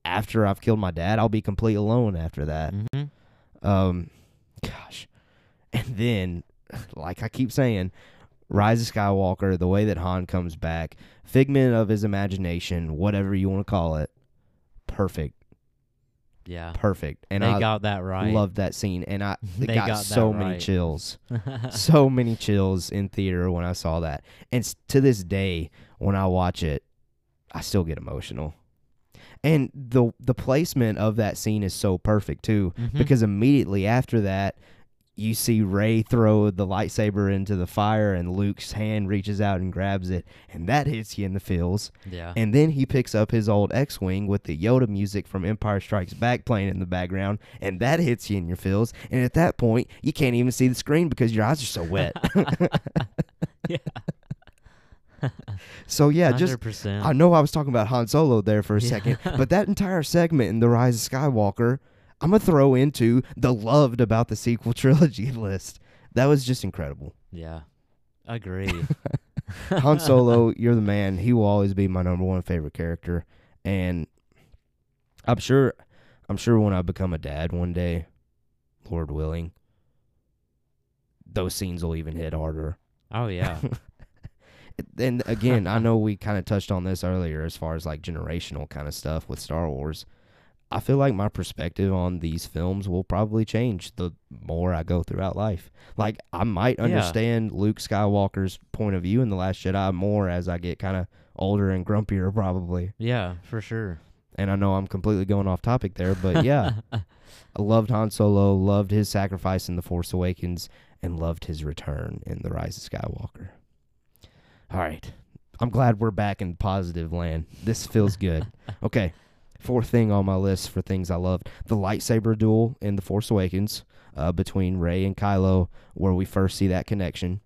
after I've killed my dad? I'll be completely alone after that." hmm Um, gosh, and then, (sighs) like I keep saying, Rise of Skywalker, the way that Han comes back, figment of his imagination, whatever you want to call it, perfect, Yeah. perfect. And they I got that right. loved that scene, and I—they (laughs) got, got so many chills, (laughs) so many chills in theater when I saw that, and to this day, when I watch it, I still get emotional. And the the placement of that scene is so perfect too Mhm. because immediately after that you see Rey throw the lightsaber into the fire and Luke's hand reaches out and grabs it and that hits you in the feels yeah. and then he picks up his old X-wing with the Yoda music from Empire Strikes Back playing in the background and that hits you in your feels and at that point you can't even see the screen because your eyes are so wet (laughs) yeah. So yeah just 100%. I know I was talking about Han Solo there for a second, but (laughs) that entire segment in The Rise of Skywalker, I'm to throw into the loved about the sequel (laughs) trilogy list. That was just incredible. yeah. Agree. (laughs) Han Solo, you're the man. He will always be my number one favorite character. And I'm sure I'm sure when I become a dad one day, Lord willing, those scenes will even hit harder. Oh yeah. And again, I know we kind of touched on this earlier as far as like generational kind of stuff with Star Wars. I feel like my perspective on these films will probably change the more I go throughout life. Like I might Yeah. understand Luke Skywalker's point of view in the Last Jedi more as I get kind of older and grumpier probably. yeah, for sure. And I know I'm completely going off topic there, but yeah, (laughs) I loved Han Solo, loved his sacrifice in The Force Awakens, and loved his return in The Rise of Skywalker. All right. I'm glad we're back in positive land. This feels good. (laughs) okay. Fourth thing on my list for things I loved the lightsaber duel in The Force Awakens uh, between Rey and Kylo, where we first see that connection.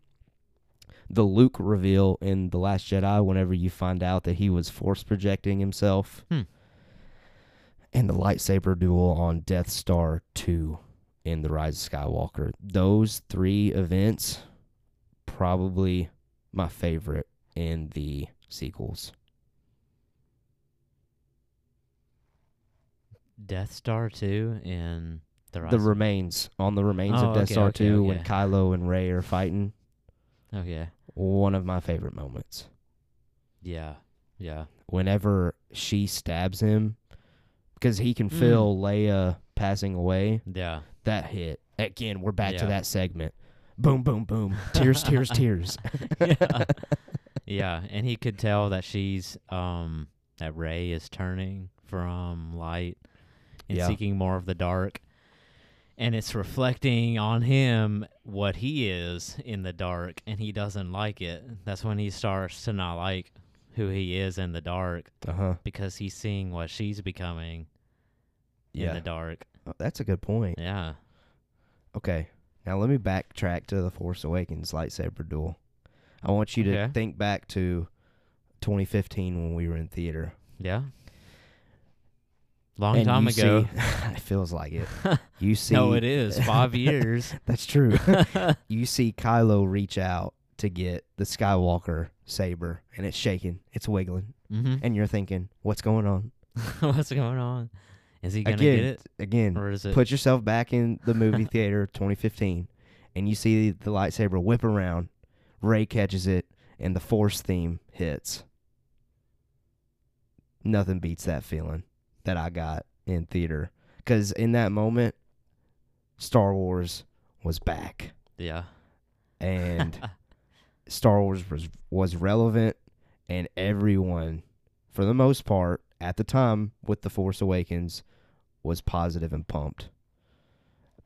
The Luke reveal in The Last Jedi, whenever you find out that he was force projecting himself. Hmm. And the lightsaber duel on Death Star 2 in The Rise of Skywalker. Those three events, probably my favorite in the sequels. Death Star 2 and the. The remains on the remains Oh, of Death okay, Star okay, 2 when okay. Kylo and Rey are fighting. okay. One of my favorite moments. Yeah. Yeah. Whenever she stabs him, because he can Mm. feel Leia passing away, Yeah. that hit. Again, we're back to that segment. Boom, boom, boom. Tears, tears, (laughs) tears. yeah. yeah, and he could tell that she's um that Rey is turning from light and Yeah. seeking more of the dark. And it's reflecting on him what he is in the dark and he doesn't like it. That's when he starts to not like who he is in the dark Uh huh. because he's seeing what she's becoming in the dark. Oh, that's a good point. Yeah. Okay. Now let me backtrack to the Force Awakens lightsaber duel. I want you to Okay. think back to 2015 when we were in theater. Yeah. Long and time ago. see- (laughs) it feels like it. (laughs) You see, no, it is five years. (laughs) that's true. you see Kylo reach out to get the Skywalker saber, and it's shaking, it's wiggling, hmm and you're thinking, "What's going on?" What's going on? Is he gonna again, get it, again, or is it? put yourself back in the movie theater 2015 and you see the lightsaber whip around rey catches it and the force theme hits nothing beats that feeling that i got in theater because in that moment star wars was back yeah. and (laughs) star wars was was relevant and everyone for the most part at the time with the force awakens was positive and pumped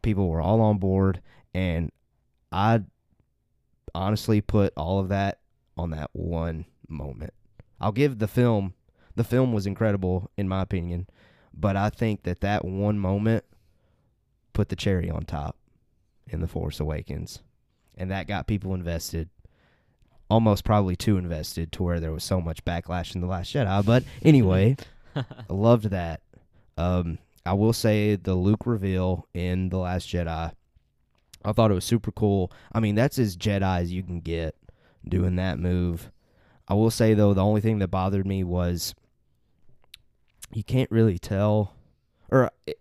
people were all on board and i honestly put all of that on that one moment i'll give the film the film was incredible in my opinion but i think that that one moment put the cherry on top in the force awakens and that got people invested almost probably too invested to where there was so much backlash in the last jedi but anyway I (laughs) loved that. Um, I will say the Luke reveal in the Last Jedi. I thought it was super cool. I mean, that's as Jedi as you can get doing that move. I will say though, the only thing that bothered me was you can't really tell, or it,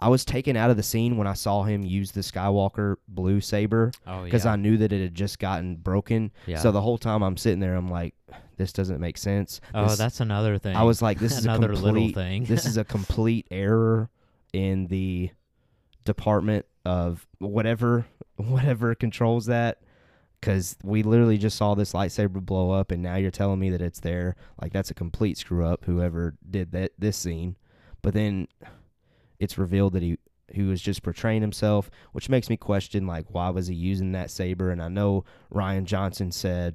I was taken out of the scene when I saw him use the Skywalker blue saber oh because yeah. I knew that it had just gotten broken. yeah. So the whole time I'm sitting there, I'm like, this doesn't make sense. oh, This- that's another thing. I was like, this (laughs) is a another little thing. this is a (laughs) complete error in the department of whatever whatever controls that because we literally just saw this lightsaber blow up and now you're telling me that it's there like that's a complete screw up whoever did that this scene but then it's revealed that he he was just portraying himself which makes me question like why was he using that saber and i know rian johnson said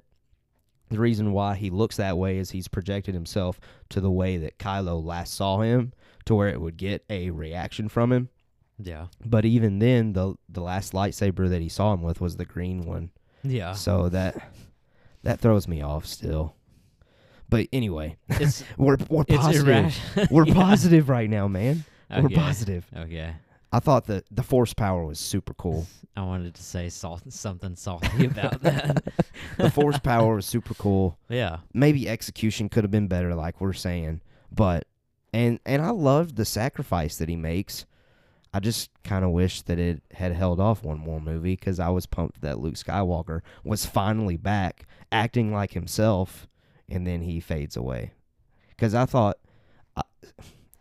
the reason why he looks that way is he's projected himself to the way that Kylo last saw him to where it would get a reaction from him. yeah. But even then the the last lightsaber that he saw him with was the green one. Yeah. So that that throws me off still. But anyway, It's (laughs) we're we're positive. irrational. We're (laughs) Yeah. positive right now, man. We're positive. Okay. I thought the the force power was super cool. (laughs) I wanted to say salt, something salty about (laughs) that. the force power was super cool. Yeah. maybe execution could have been better like we're saying but and and i loved the sacrifice that he makes i just kind of wish that it had held off one more movie because i was pumped that luke skywalker was finally back acting like himself and then he fades away because i thought I-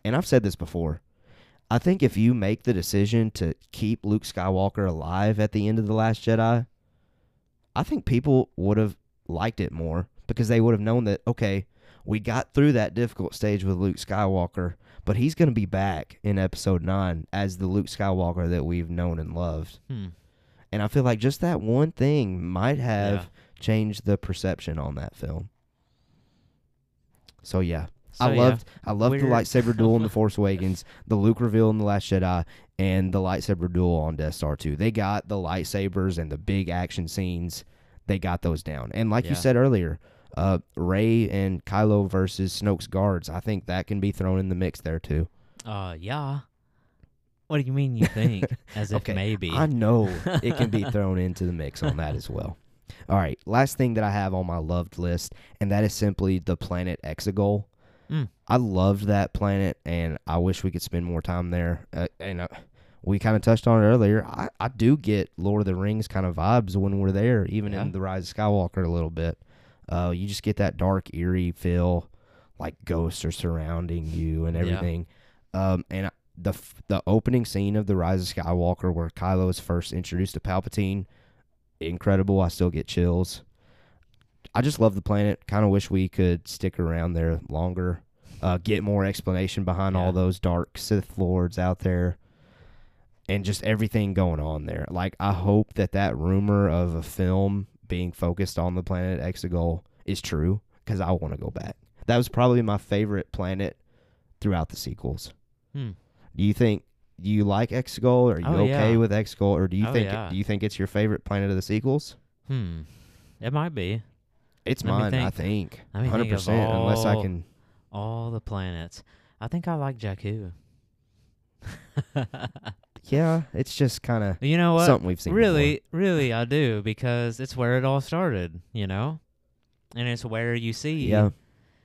and i've said this before i think if you make the decision to keep luke skywalker alive at the end of the last jedi i think people would have liked it more because they would have known that okay, we got through that difficult stage with Luke Skywalker, but he's going to be back in episode 9 as the Luke Skywalker that we've known and loved. Hmm. And I feel like just that one thing might have Yeah. changed the perception on that film. So yeah, So, I yeah, loved I loved the lightsaber duel in The (laughs) Force Awakens, the Luke reveal in The Last Jedi, and the lightsaber duel on Death Star 2. They got the lightsabers and the big action scenes. They got those down. And like you said earlier, uh, Rey and Kylo versus Snoke's guards. I think that can be thrown in the mix there too. Uh, yeah. What do you mean you think? (laughs) As if Okay, maybe. I know it can be (laughs) thrown into the mix on that as well. All right, last thing that I have on my loved list, and that is simply the planet Exegol. Mm. I loved that planet, and I wish we could spend more time there. Uh, and uh, we kind of touched on it earlier. I, I do get Lord of the Rings kind of vibes when we're there, even Yeah. in The Rise of Skywalker a little bit. Uh, you just get that dark, eerie feel, like ghosts are surrounding you and Yeah. everything. Um, and I- the f- the opening scene of The Rise of Skywalker, where Kylo is first introduced to Palpatine, incredible. I still get chills. I just love the planet. Kind of wish we could stick around there longer, uh, get more explanation behind Yeah. all those dark Sith lords out there, and just everything going on there. Like I hope that that rumor of a film being focused on the planet Exegol is true because I want to go back. That was probably my favorite planet throughout the sequels. Hmm. Do you think do you like Exegol? Are you Oh, okay yeah. with Exegol, or do you Oh, think yeah. do you think it's your favorite planet of the sequels? Hmm. It might be. It's Let mine, I think. think. Let me think Hundred percent, Unless I can. All the planets. I think I like Jakku. (laughs) Yeah, it's just kind of you know what? something we've seen. Really, really, I do because it's where it all started. You know, and it's where you see. Yeah.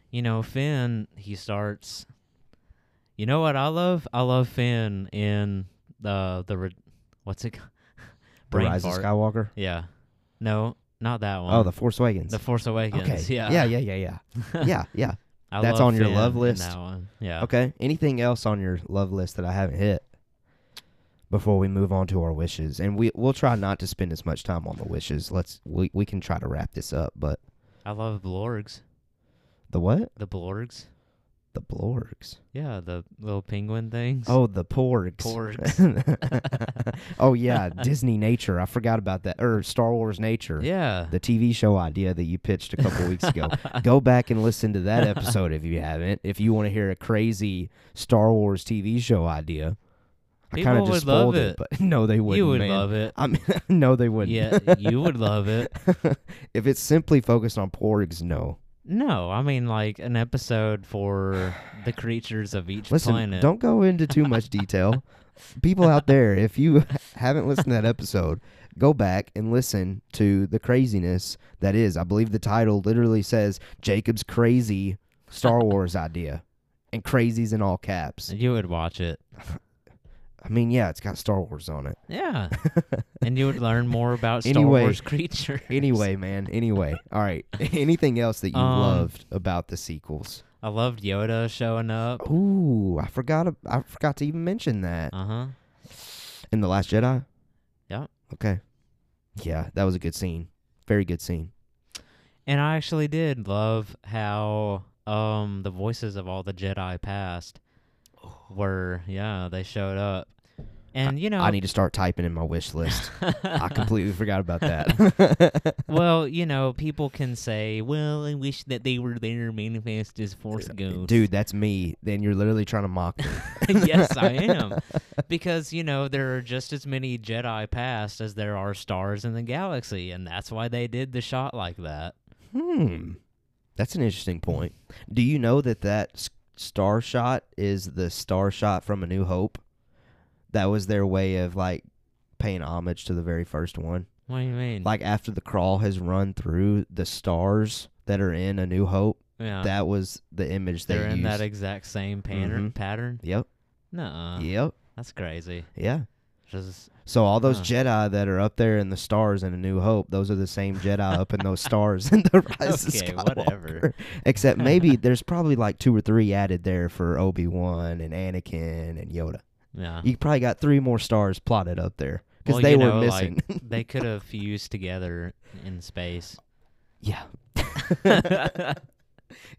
You know, Finn. He starts. You know what I love? I love Finn in the the re- what's it? ca- The (laughs) Brain Rise of. Skywalker. Yeah. No, not that oh, one. Oh, The Force Awakens. The Force Awakens. okay. Yeah. Yeah. Yeah. Yeah. Yeah. (laughs) yeah. Yeah. I That's on your Finn love list? That one. Yeah. Okay. Anything else on your love list that I haven't hit before we move on to our wishes? And we we'll try not to spend as much time on the wishes. Let's we we can try to wrap this up. But I love Blorgs. the what? The Blorgs. The Blorgs. Yeah, the little penguin things. Oh, the Porgs. Porgs. (laughs) oh yeah, Disney Nature. I forgot about that. Or Star Wars Nature. Yeah. The TV show idea that you pitched a couple weeks ago. (laughs) Go back and listen to that episode if you haven't. If you want to hear a crazy Star Wars TV show idea. I kind of People just would love spoiled it, it. but (laughs) no, they wouldn't. you would man. love it. I mean, no, they wouldn't. Yeah, you would love it. if it's simply focused on porgs, no. No, I mean like an episode for (sighs) the creatures of each Listen, planet. don't go into too much detail. (laughs) People out there, if you haven't listened to that episode, go back and listen to the craziness that is. I believe the title literally says Jacob's crazy Star Wars idea, and crazies in all caps. You would watch it. (laughs) I mean, yeah, it's got Star Wars on it. Yeah. (laughs) and you would learn more about Star Anyway- Wars creatures. Anyway, man. Anyway, (laughs) all right. (laughs) Anything else that you Um, loved about the sequels? I loved Yoda showing up. Ooh, I forgot. I forgot to even mention that Uh huh. in the Last Jedi. Yeah. Okay. Yeah, that was a good scene. Very good scene. And I actually did love how um the voices of all the Jedi past were yeah, they showed up. And you know I need to start typing in my wish list. I (laughs) completely forgot about that. (laughs) well, you know, people can say, "Well, I wish that they were there manifest as Force ghosts." Dude, that's me. Then you're literally trying to mock me. (laughs) yes, I am. Because, you know, there are just as many Jedi past as there are stars in the galaxy, and that's why they did the shot like that. Hmm. That's an interesting point. Do you know that that s- star shot is the star shot from A New Hope? That was their way of like paying homage to the very first one. What do you mean? Like after the crawl has run through the stars that are in A New Hope, yeah. that was the image they They're in used. that exact same pattern. Mhm. Pattern? yep. Nuh Yep. That's crazy. Yeah. Just So all those Huh. Jedi that are up there in the stars in A New Hope, those are the same Jedi up in those stars in the (laughs) Rise Okay, of Skywalker. whatever. (laughs) Except maybe (laughs) there's probably like two or three added there for Obi Wan and Anakin and Yoda. yeah. You probably got three more stars plotted up there because Well, they were know, missing. like, they could have fused together in space. yeah,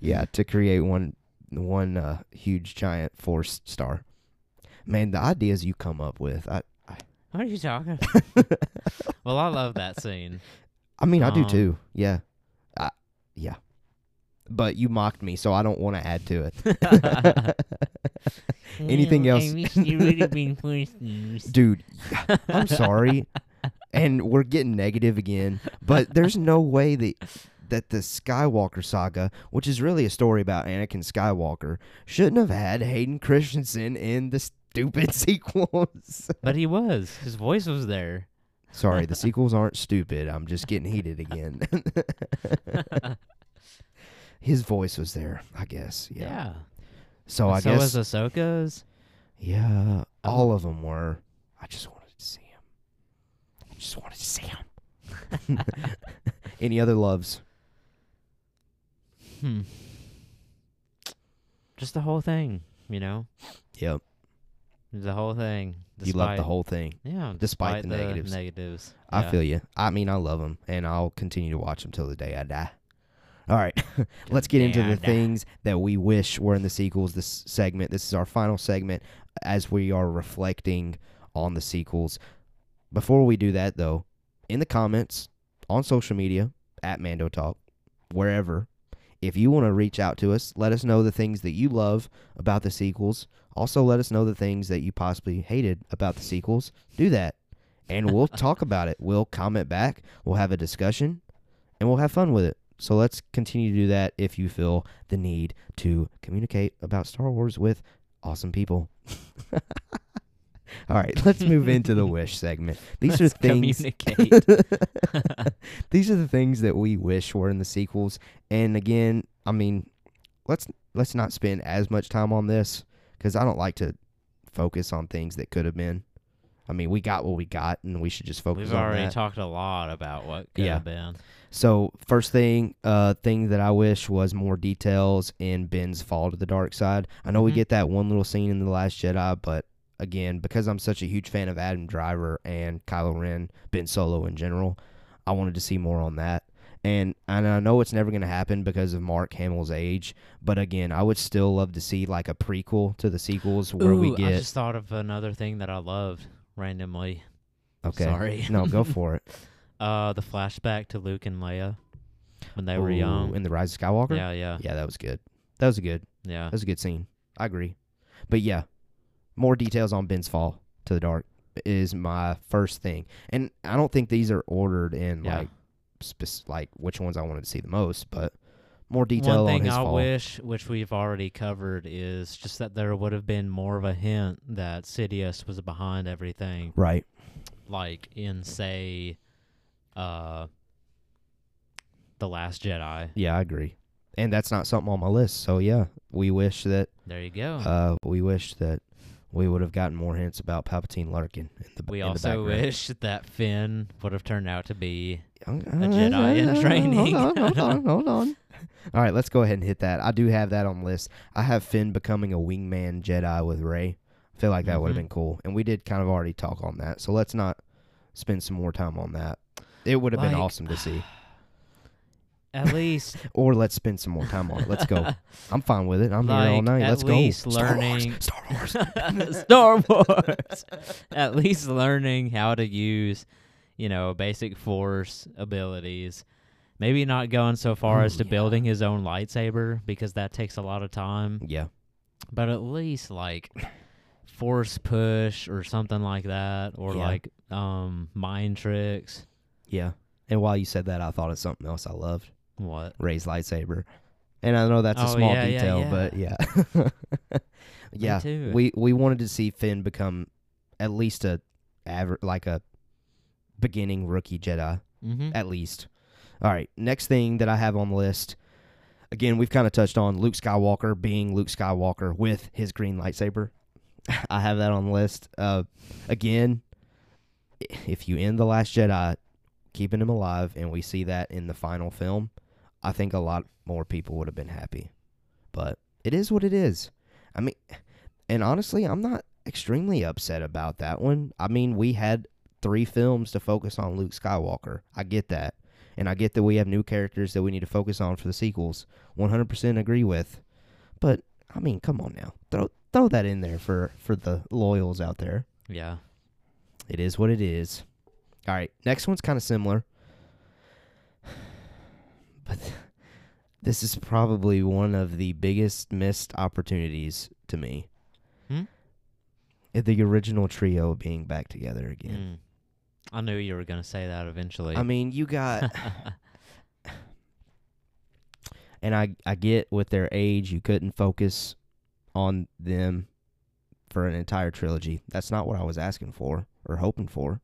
yeah, to create one one uh, huge giant force star. Man, the ideas you come up with, I What are you talking? (laughs) well, I love that scene. I mean, I do Um, too. Yeah, I, yeah. But you mocked me, so I don't want to add to it. (laughs) Anything Well, else? I wish you would have been. (laughs) Dude, I'm sorry. and we're getting negative again, but there's no way that that the Skywalker saga, which is really a story about Anakin Skywalker, shouldn't have had Hayden Christensen in the stupid (laughs) sequels. But he was. His voice was there. sorry, the (laughs) sequels aren't stupid. I'm just getting heated again. (laughs) His voice was there, I guess. Yeah. Yeah. So I so guess So was Ahsoka's. yeah, Oh. all of them were. I just wanted to see him. I just wanted to see him. Any other loves? Hmm. Just the whole thing, you know? Yep. The whole thing. you love the whole thing. Yeah, despite the negatives. negatives. I Yeah. feel you. I mean, I love them, and I'll continue to watch them till the day I die. (laughs) All right, (laughs) let's get into the things that we wish were in the sequels. This segment, this is our final segment, as we are reflecting on the sequels. Before we do that, though, in the comments on social media at Mando Talk, wherever, if you want to reach out to us, let us know the things that you love about the sequels. Also, let us know the things that you possibly hated about the sequels. Do that, and we'll (laughs) talk about it. We'll comment back. We'll have a discussion, and we'll have fun with it. So let's continue to do that if you feel the need to communicate about Star Wars with awesome people. (laughs) All right, let's move (laughs) into the wish segment. These Let's are things communicate. (laughs) These are the things that we wish were in the sequels. And again, I mean, let's let's not spend as much time on this cuz I don't like to focus on things that could have been. I mean, we got what we got and we should just focus We've on already that. talked a lot about what could Yeah. have been. So first thing, uh, thing that I wish was more details in Ben's fall to the dark side. I know we Mhm. get that one little scene in the Last Jedi, but again, because I'm such a huge fan of Adam Driver and Kylo Ren, Ben Solo in general, I wanted to see more on that. And and I know it's never going to happen because of Mark Hamill's age, but again, I would still love to see like a prequel to the sequels where we Ooh, I just thought of another thing that I loved randomly. okay. Sorry. no, go (laughs) for it. Uh, the flashback to Luke and Leia when they were young. in the Rise of Skywalker. Yeah, yeah, yeah, that was good. That was good. yeah. That was a good scene. I agree. But yeah, more details on Ben's fall to the dark is my first thing. And I don't think these are ordered in Yeah. like like which ones I wanted to see the most, but more detail One on thing his I fall. wish, which we've already covered, is just that there would have been more of a hint that Sidious was behind everything, Right. like in say, uh, the Last Jedi. Yeah, I agree. And that's not something on my list. So yeah, we wish that There you go. uh we wish that we would have gotten more hints about Palpatine lurking in the we in also background. wish that Finn would have turned out to be a Jedi in (laughs) training. Hold on, hold on, (laughs) hold on. All right, let's go ahead and hit that. I do have that on the list. I have Finn becoming a wingman Jedi with Rey. I feel like that would have mm-hmm. been cool, and we did kind of already talk on that. So let's not spend some more time on that. It would have been awesome to see, (sighs) at least (laughs) or let's spend some more time on it. Let's go. (laughs) I'm fine with it. I'm here all night. Let's go. Star learning- Wars. Star Wars. (laughs) Star Wars. At least learning how to use, you know, basic force abilities. Maybe not going so far as to yeah. building his own lightsaber because that takes a lot of time. Yeah. But at least like (clears throat) force push or something like that, or Yeah. like um mind tricks. Yeah. And while you said that, I thought of something else I loved. What? Rey's lightsaber. And I know that's a Oh, small yeah, yeah, detail, but yeah. (laughs) yeah. too. We we wanted to see Finn become at least a aver- like a beginning rookie Jedi Mm-hmm. at least. All right, next thing that I have on the list. Again, we've kind of touched on Luke Skywalker being Luke Skywalker with his green lightsaber. (laughs) I have that on the list. Uh, again, i- if you end the Last Jedi, keeping him alive, and we see that in the final film, I think a lot more people would have been happy. But it is what it is. I mean, and honestly, I'm not extremely upset about that one. I mean, we had three films to focus on Luke Skywalker. I get that. And I get that we have new characters that we need to focus on for the sequels. 100% agree with. But I mean, come on now. Throw throw that in there for for the loyals out there. Yeah. It is what it is. All right, next one's kind of similar. This is probably one of the biggest missed opportunities to me. Hmm? Uh, The original trio being back together again. Mm. I knew you were gonna say that eventually. I mean, you got (laughs) (laughs) and I I get with their age you couldn't focus on them for an entire trilogy. That's not what I was asking for or hoping for.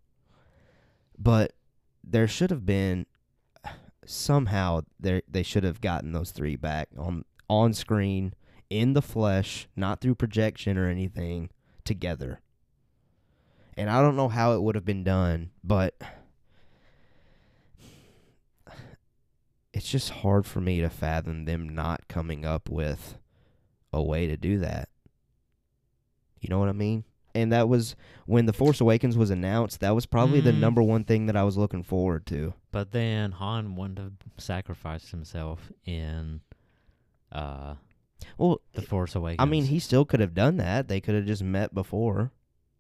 But there should have been somehow there they should have gotten those three back on on screen in the flesh, not through projection or anything, together. And I don't know how it would have been done, but it's just hard for me to fathom them not coming up with a way to do that. You know what I mean? And that was when The Force Awakens was announced, that was probably the Mm. number one thing that I was looking forward to. But then Han wouldn't have sacrificed himself in uh Well, the Force Awakens. I mean, he still could have done that. They could have just met before.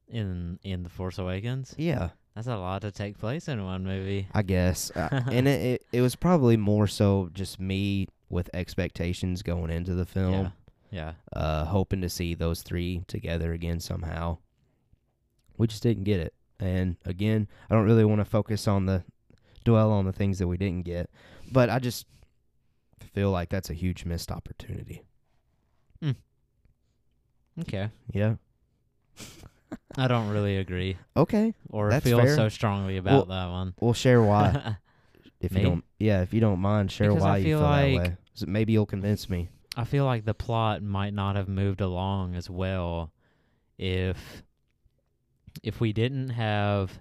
in in the Force Awakens. Yeah, That's a lot to take place in one movie. I guess. Uh, (laughs) and it, it it was probably more so just me with expectations going into the film. Yeah. uh, hoping to see those three together again somehow. We just didn't get it. And again, I don't really want to focus on the dwell on the things that we didn't get, but I just feel like that's a huge missed opportunity. Hmm. Okay. Yeah. I don't really agree Okay. or That's feel fair. so strongly about that one. We'll share why. (laughs) if Me? you don't, yeah, if you don't mind, share Because why you feel feel like- that way. So maybe you'll convince me. I feel like the plot might not have moved along as well if if we didn't have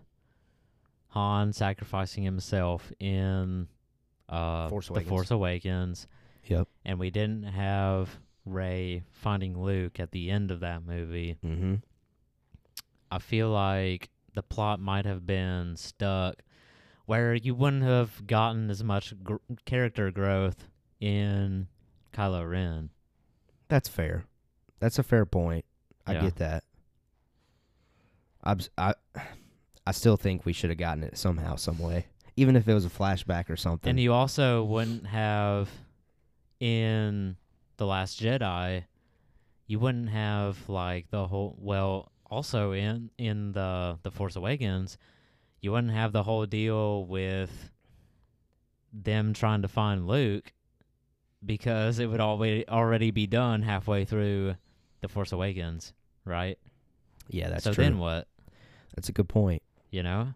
Han sacrificing himself in uh Force the Force Awakens Yep. and we didn't have Rey finding Luke at the end of that movie. Mm-hmm. I feel like the plot might have been stuck where you wouldn't have gotten as much gr- character growth in Kylo Ren. That's fair. That's a fair point. I Yeah. get that. I'm, I, I still think we should have gotten it somehow, some way, even if it was a flashback or something. And you also wouldn't have in The Last Jedi, you wouldn't have like the whole well also in in the the Force Awakens, you wouldn't have the whole deal with them trying to find Luke because it would already already be done halfway through the Force Awakens, right? yeah, that's so true. then what? That's a good point. You know?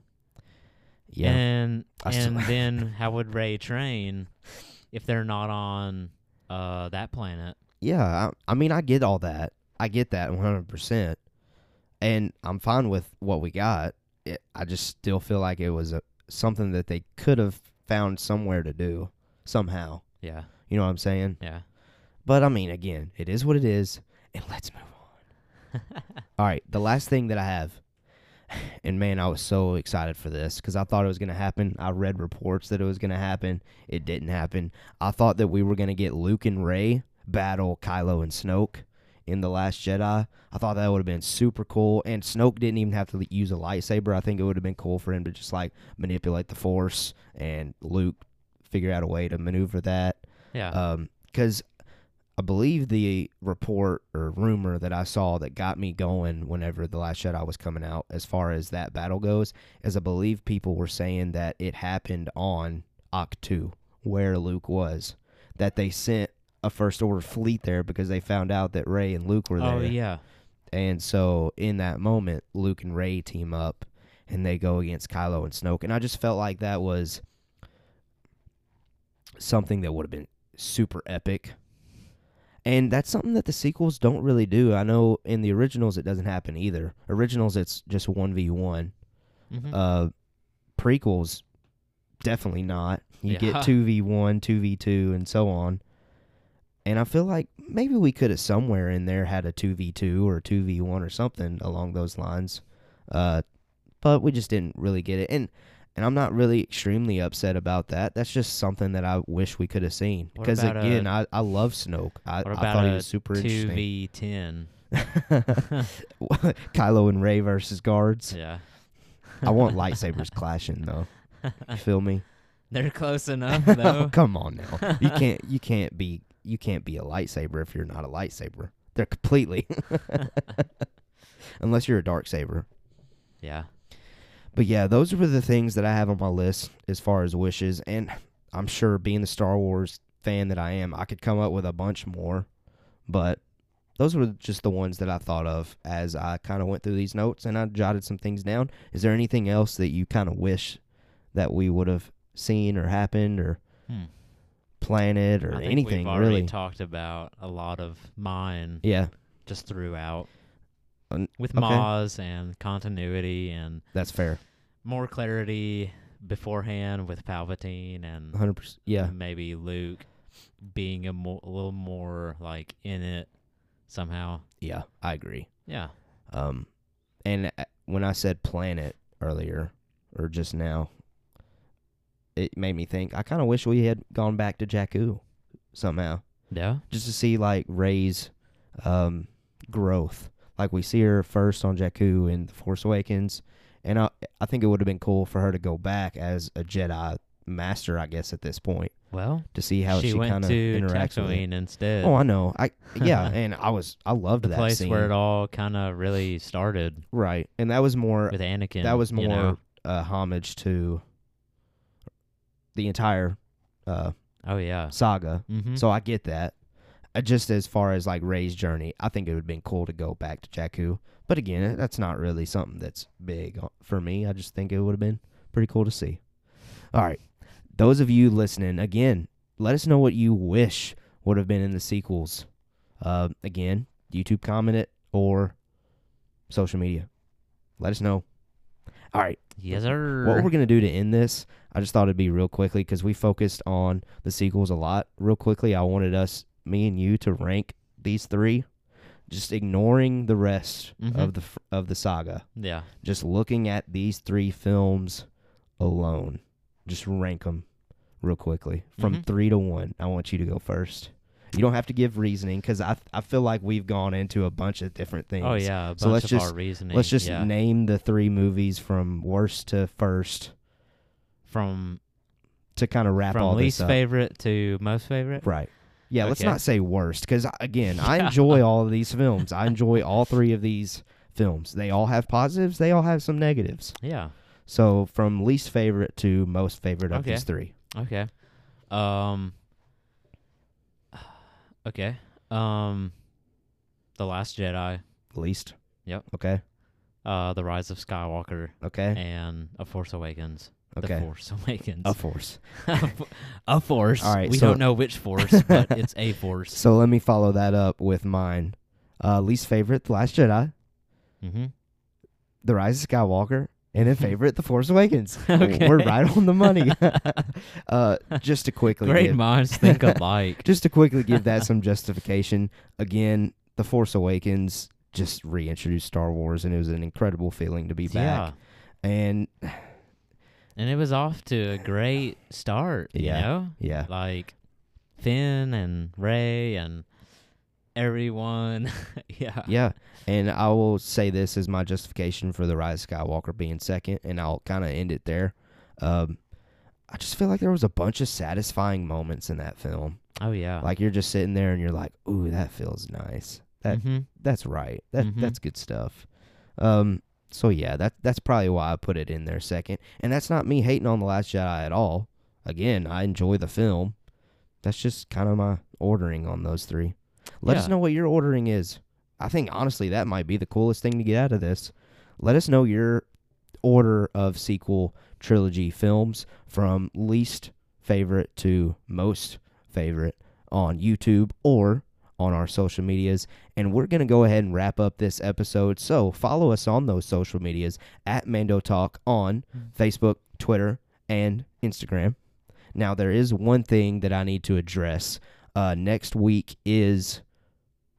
Yeah. And and (laughs) then how would Rey train if they're not on uh that planet? Yeah, I, I mean, I get all that. I get that 100%. And I'm fine with what we got. It, I just still feel like it was a, something that they could have found somewhere to do somehow. Yeah. You know what I'm saying? Yeah. But I mean, again, it is what it is. And let's move on. (laughs) All right, the last thing that I have, and man, I was so excited for this because I thought it was going to happen. I read reports that it was going to happen. It didn't happen. I thought that we were going to get Luke and Rey battle Kylo and Snoke in The Last Jedi. I thought that would have been super cool. And Snoke didn't even have to use a lightsaber. I think it would have been cool for him to just like manipulate the Force and Luke figure out a way to maneuver that Yeah. Um, because I believe the report or rumor that I saw that got me going whenever the Last Jedi was coming out, as far as that battle goes, is I believe people were saying that it happened on Ahch-To, where Luke was, that they sent a First Order fleet there because they found out that Rey and Luke were oh, there. oh yeah. And so in that moment, Luke and Rey team up and they go against Kylo and Snoke. And I just felt like that was something that would have been super epic. And that's something that the sequels don't really do. I know in the originals it doesn't happen either. Originals it's just 1v1. Mhm. Uh prequels definitely not. You Yeah. get 2v1, 2v2 and so on. And I feel like maybe we could have somewhere in there had a 2v2 or 2v1 or something along those lines. Uh but we just didn't really get it. And and I'm not really extremely upset about that. That's just something that I wish we could have seen. What Because again, a- I I love Snoke. I, I thought he was super two interesting. v ten? (laughs) Kylo and Rey versus guards. Yeah. I want lightsabers (laughs) clashing though. You feel me? They're close enough (laughs) though. come on now. You can't you can't be you can't be a lightsaber if you're not a lightsaber. They're completely unless you're a dark saber. yeah. But yeah, those were the things that I have on my list as far as wishes and I'm sure being the Star Wars fan that I am, I could come up with a bunch more. But those were just the ones that I thought of as I kind of went through these notes and I jotted some things down. Is there anything else that you kind of wish that we would have seen or happened or Hmm. planted or I think anything we've already really? talked about a lot of mine yeah, just throughout with okay. Maz and continuity and that's fair. more clarity beforehand with Palpatine and 100%. Yeah. maybe Luke being a, mo- a little more like in it somehow. Yeah, I agree. Yeah. Um, and uh, when I said planet earlier or just now, it made me think. I kind of wish we had gone back to Jakku somehow, Yeah. just to see like Rey's um, growth. Like we see her first on Jakku in The Force Awakens, and I I think it would have been cool for her to go back as a Jedi master. I guess at this point Well, to see how she, she, kind of interacts with it. Tatooine instead. Oh, I know. I (laughs) yeah, and I was I loved the that place scene. where it all kind of really started right, and that was more with Anakin. that was you more know? uh, homage to the entire uh, Oh yeah. saga. Mm-hmm. So I get that. Uh, just as far as like Rey's journey, I think it would have been cool to go back to Jakku. But again, that's not really something that's big for me. I just think it would have been pretty cool to see. All right. Those of you listening, again, let us know what you wish would have been in the sequels. Uh, again, YouTube comment it or social media. Let us know. All right. yes, sir. What we're going to do to end this, I just thought it'd be real quickly because we focused on the sequels a lot. Real quickly, I wanted us, me and you, to rank these three, just ignoring the rest Mhm. of the of the saga. yeah. Just looking at these three films alone, just rank them real quickly from Mhm. three to one. I want you to go first. You don't have to give reasoning because I I feel like we've gone into a bunch of different things. Oh yeah. A bunch So let's of just- our reasoning. Let's just yeah. name the three movies from worst to first from to kind of wrap all from least this up. favorite to most favorite. Right. Yeah, let's Okay. not say worst because again, I (laughs) enjoy all of these films. I enjoy all three of these films. They all have positives. They all have some negatives. Yeah. So from least favorite to most favorite of Okay. these three. Okay. Um. (sighs) Okay. Um. The Last Jedi, Least. Yep. Okay. uh, The Rise of Skywalker, Okay. and A Force Awakens. The Force Awakens. A force. (laughs) a force. All right, We so- don't know which force, (laughs) but it's a force. So let me follow that up with mine. Uh, least favorite, The Last Jedi, Mm-hmm. The Rise of Skywalker, and then (laughs) favorite, The Force Awakens. Okay. We're right on the money. uh, just to quickly Great give- minds think alike. just to quickly give that some justification, again, The Force Awakens just reintroduced Star Wars, and it was an incredible feeling to be back. Yeah. And And it was off to a great start, you Yeah. know? yeah, Like Finn and Rey and everyone. (laughs) yeah. yeah. And I will say this as my justification for The Rise of Skywalker being second, and I'll kind of end it there. Um, I just feel like there was a bunch of satisfying moments in that film. Oh yeah. Like you're just sitting there and you're like, "Ooh, that feels nice. That hmm that's right. That Mhm. that's good stuff." Um, so yeah, that that's probably why I put it in there second. And that's not me hating on the Last Jedi at all. Again, I enjoy the film. That's just kind of my ordering on those three. Let us know what your ordering is. I think honestly that might be the coolest thing to get out of this. Let us know your order of sequel trilogy films from least favorite to most favorite on YouTube or on our social medias. And we're going to go ahead and wrap up this episode. So follow us on those social medias at Mando Talk on Facebook, Twitter, and Instagram. Now, there is one thing that I need to address. Uh, next week is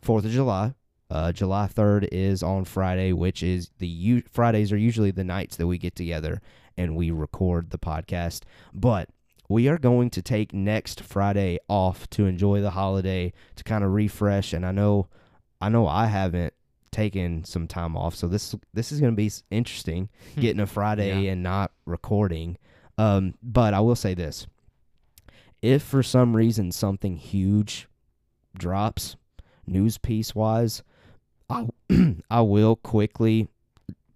4th of July. Uh, July 3rd is on Friday, which is the u- Fridays are usually the nights that we get together and we record the podcast. But we are going to take next Friday off to enjoy the holiday to kind of refresh. And I know, I know, I haven't taken some time off, so this this is going to be interesting getting a Friday Yeah. and not recording. Um, but I will say this: if for some reason something huge drops, news piece wise, I (clears throat) I will quickly,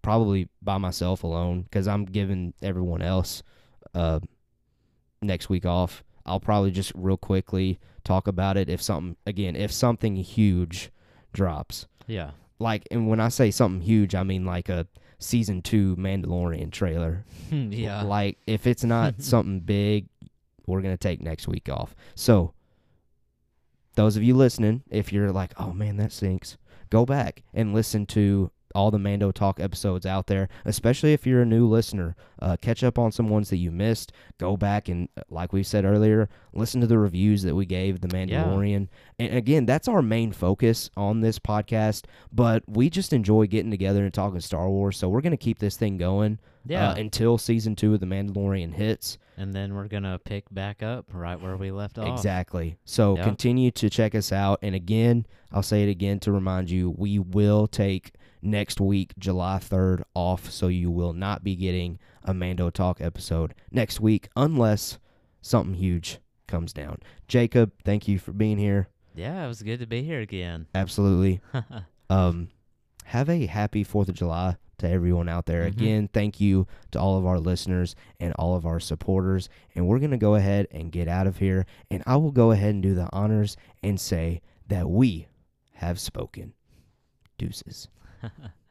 probably by myself alone, because I'm giving everyone else uh next week off. I'll probably just real quickly talk about it if something again if something huge drops. Yeah. Like and when I say something huge, I mean like a season 2 Mandalorian trailer. (laughs) yeah. Like if it's not (laughs) something big, we're going to take next week off. So those of you listening, if you're like, "Oh man, that stinks." Go back and listen to all the Mando Talk episodes out there, especially if you're a new listener. Uh, catch up on some ones that you missed. Go back and, uh, like we said earlier, listen to the reviews that we gave The Mandalorian. And again, that's our main focus on this podcast, but we just enjoy getting together and talking Star Wars. So we're going to keep this thing going yeah. uh, until season two of The Mandalorian hits. and then we're gonna pick back up right where we left off. Exactly. So Yeah. continue to check us out. And again, I'll say it again to remind you, we will take next week, July 3rd, off. So you will not be getting a Mando Talk episode next week unless something huge comes down. Jacob, thank you for being here. Yeah, it was good to be here again. Absolutely. (laughs) Um, have a happy 4th of July to everyone out there. Mhm. Again, thank you to all of our listeners and all of our supporters. And we're going to go ahead and get out of here. And I will go ahead and do the honors and say that we have spoken. Deuces. 哈哈。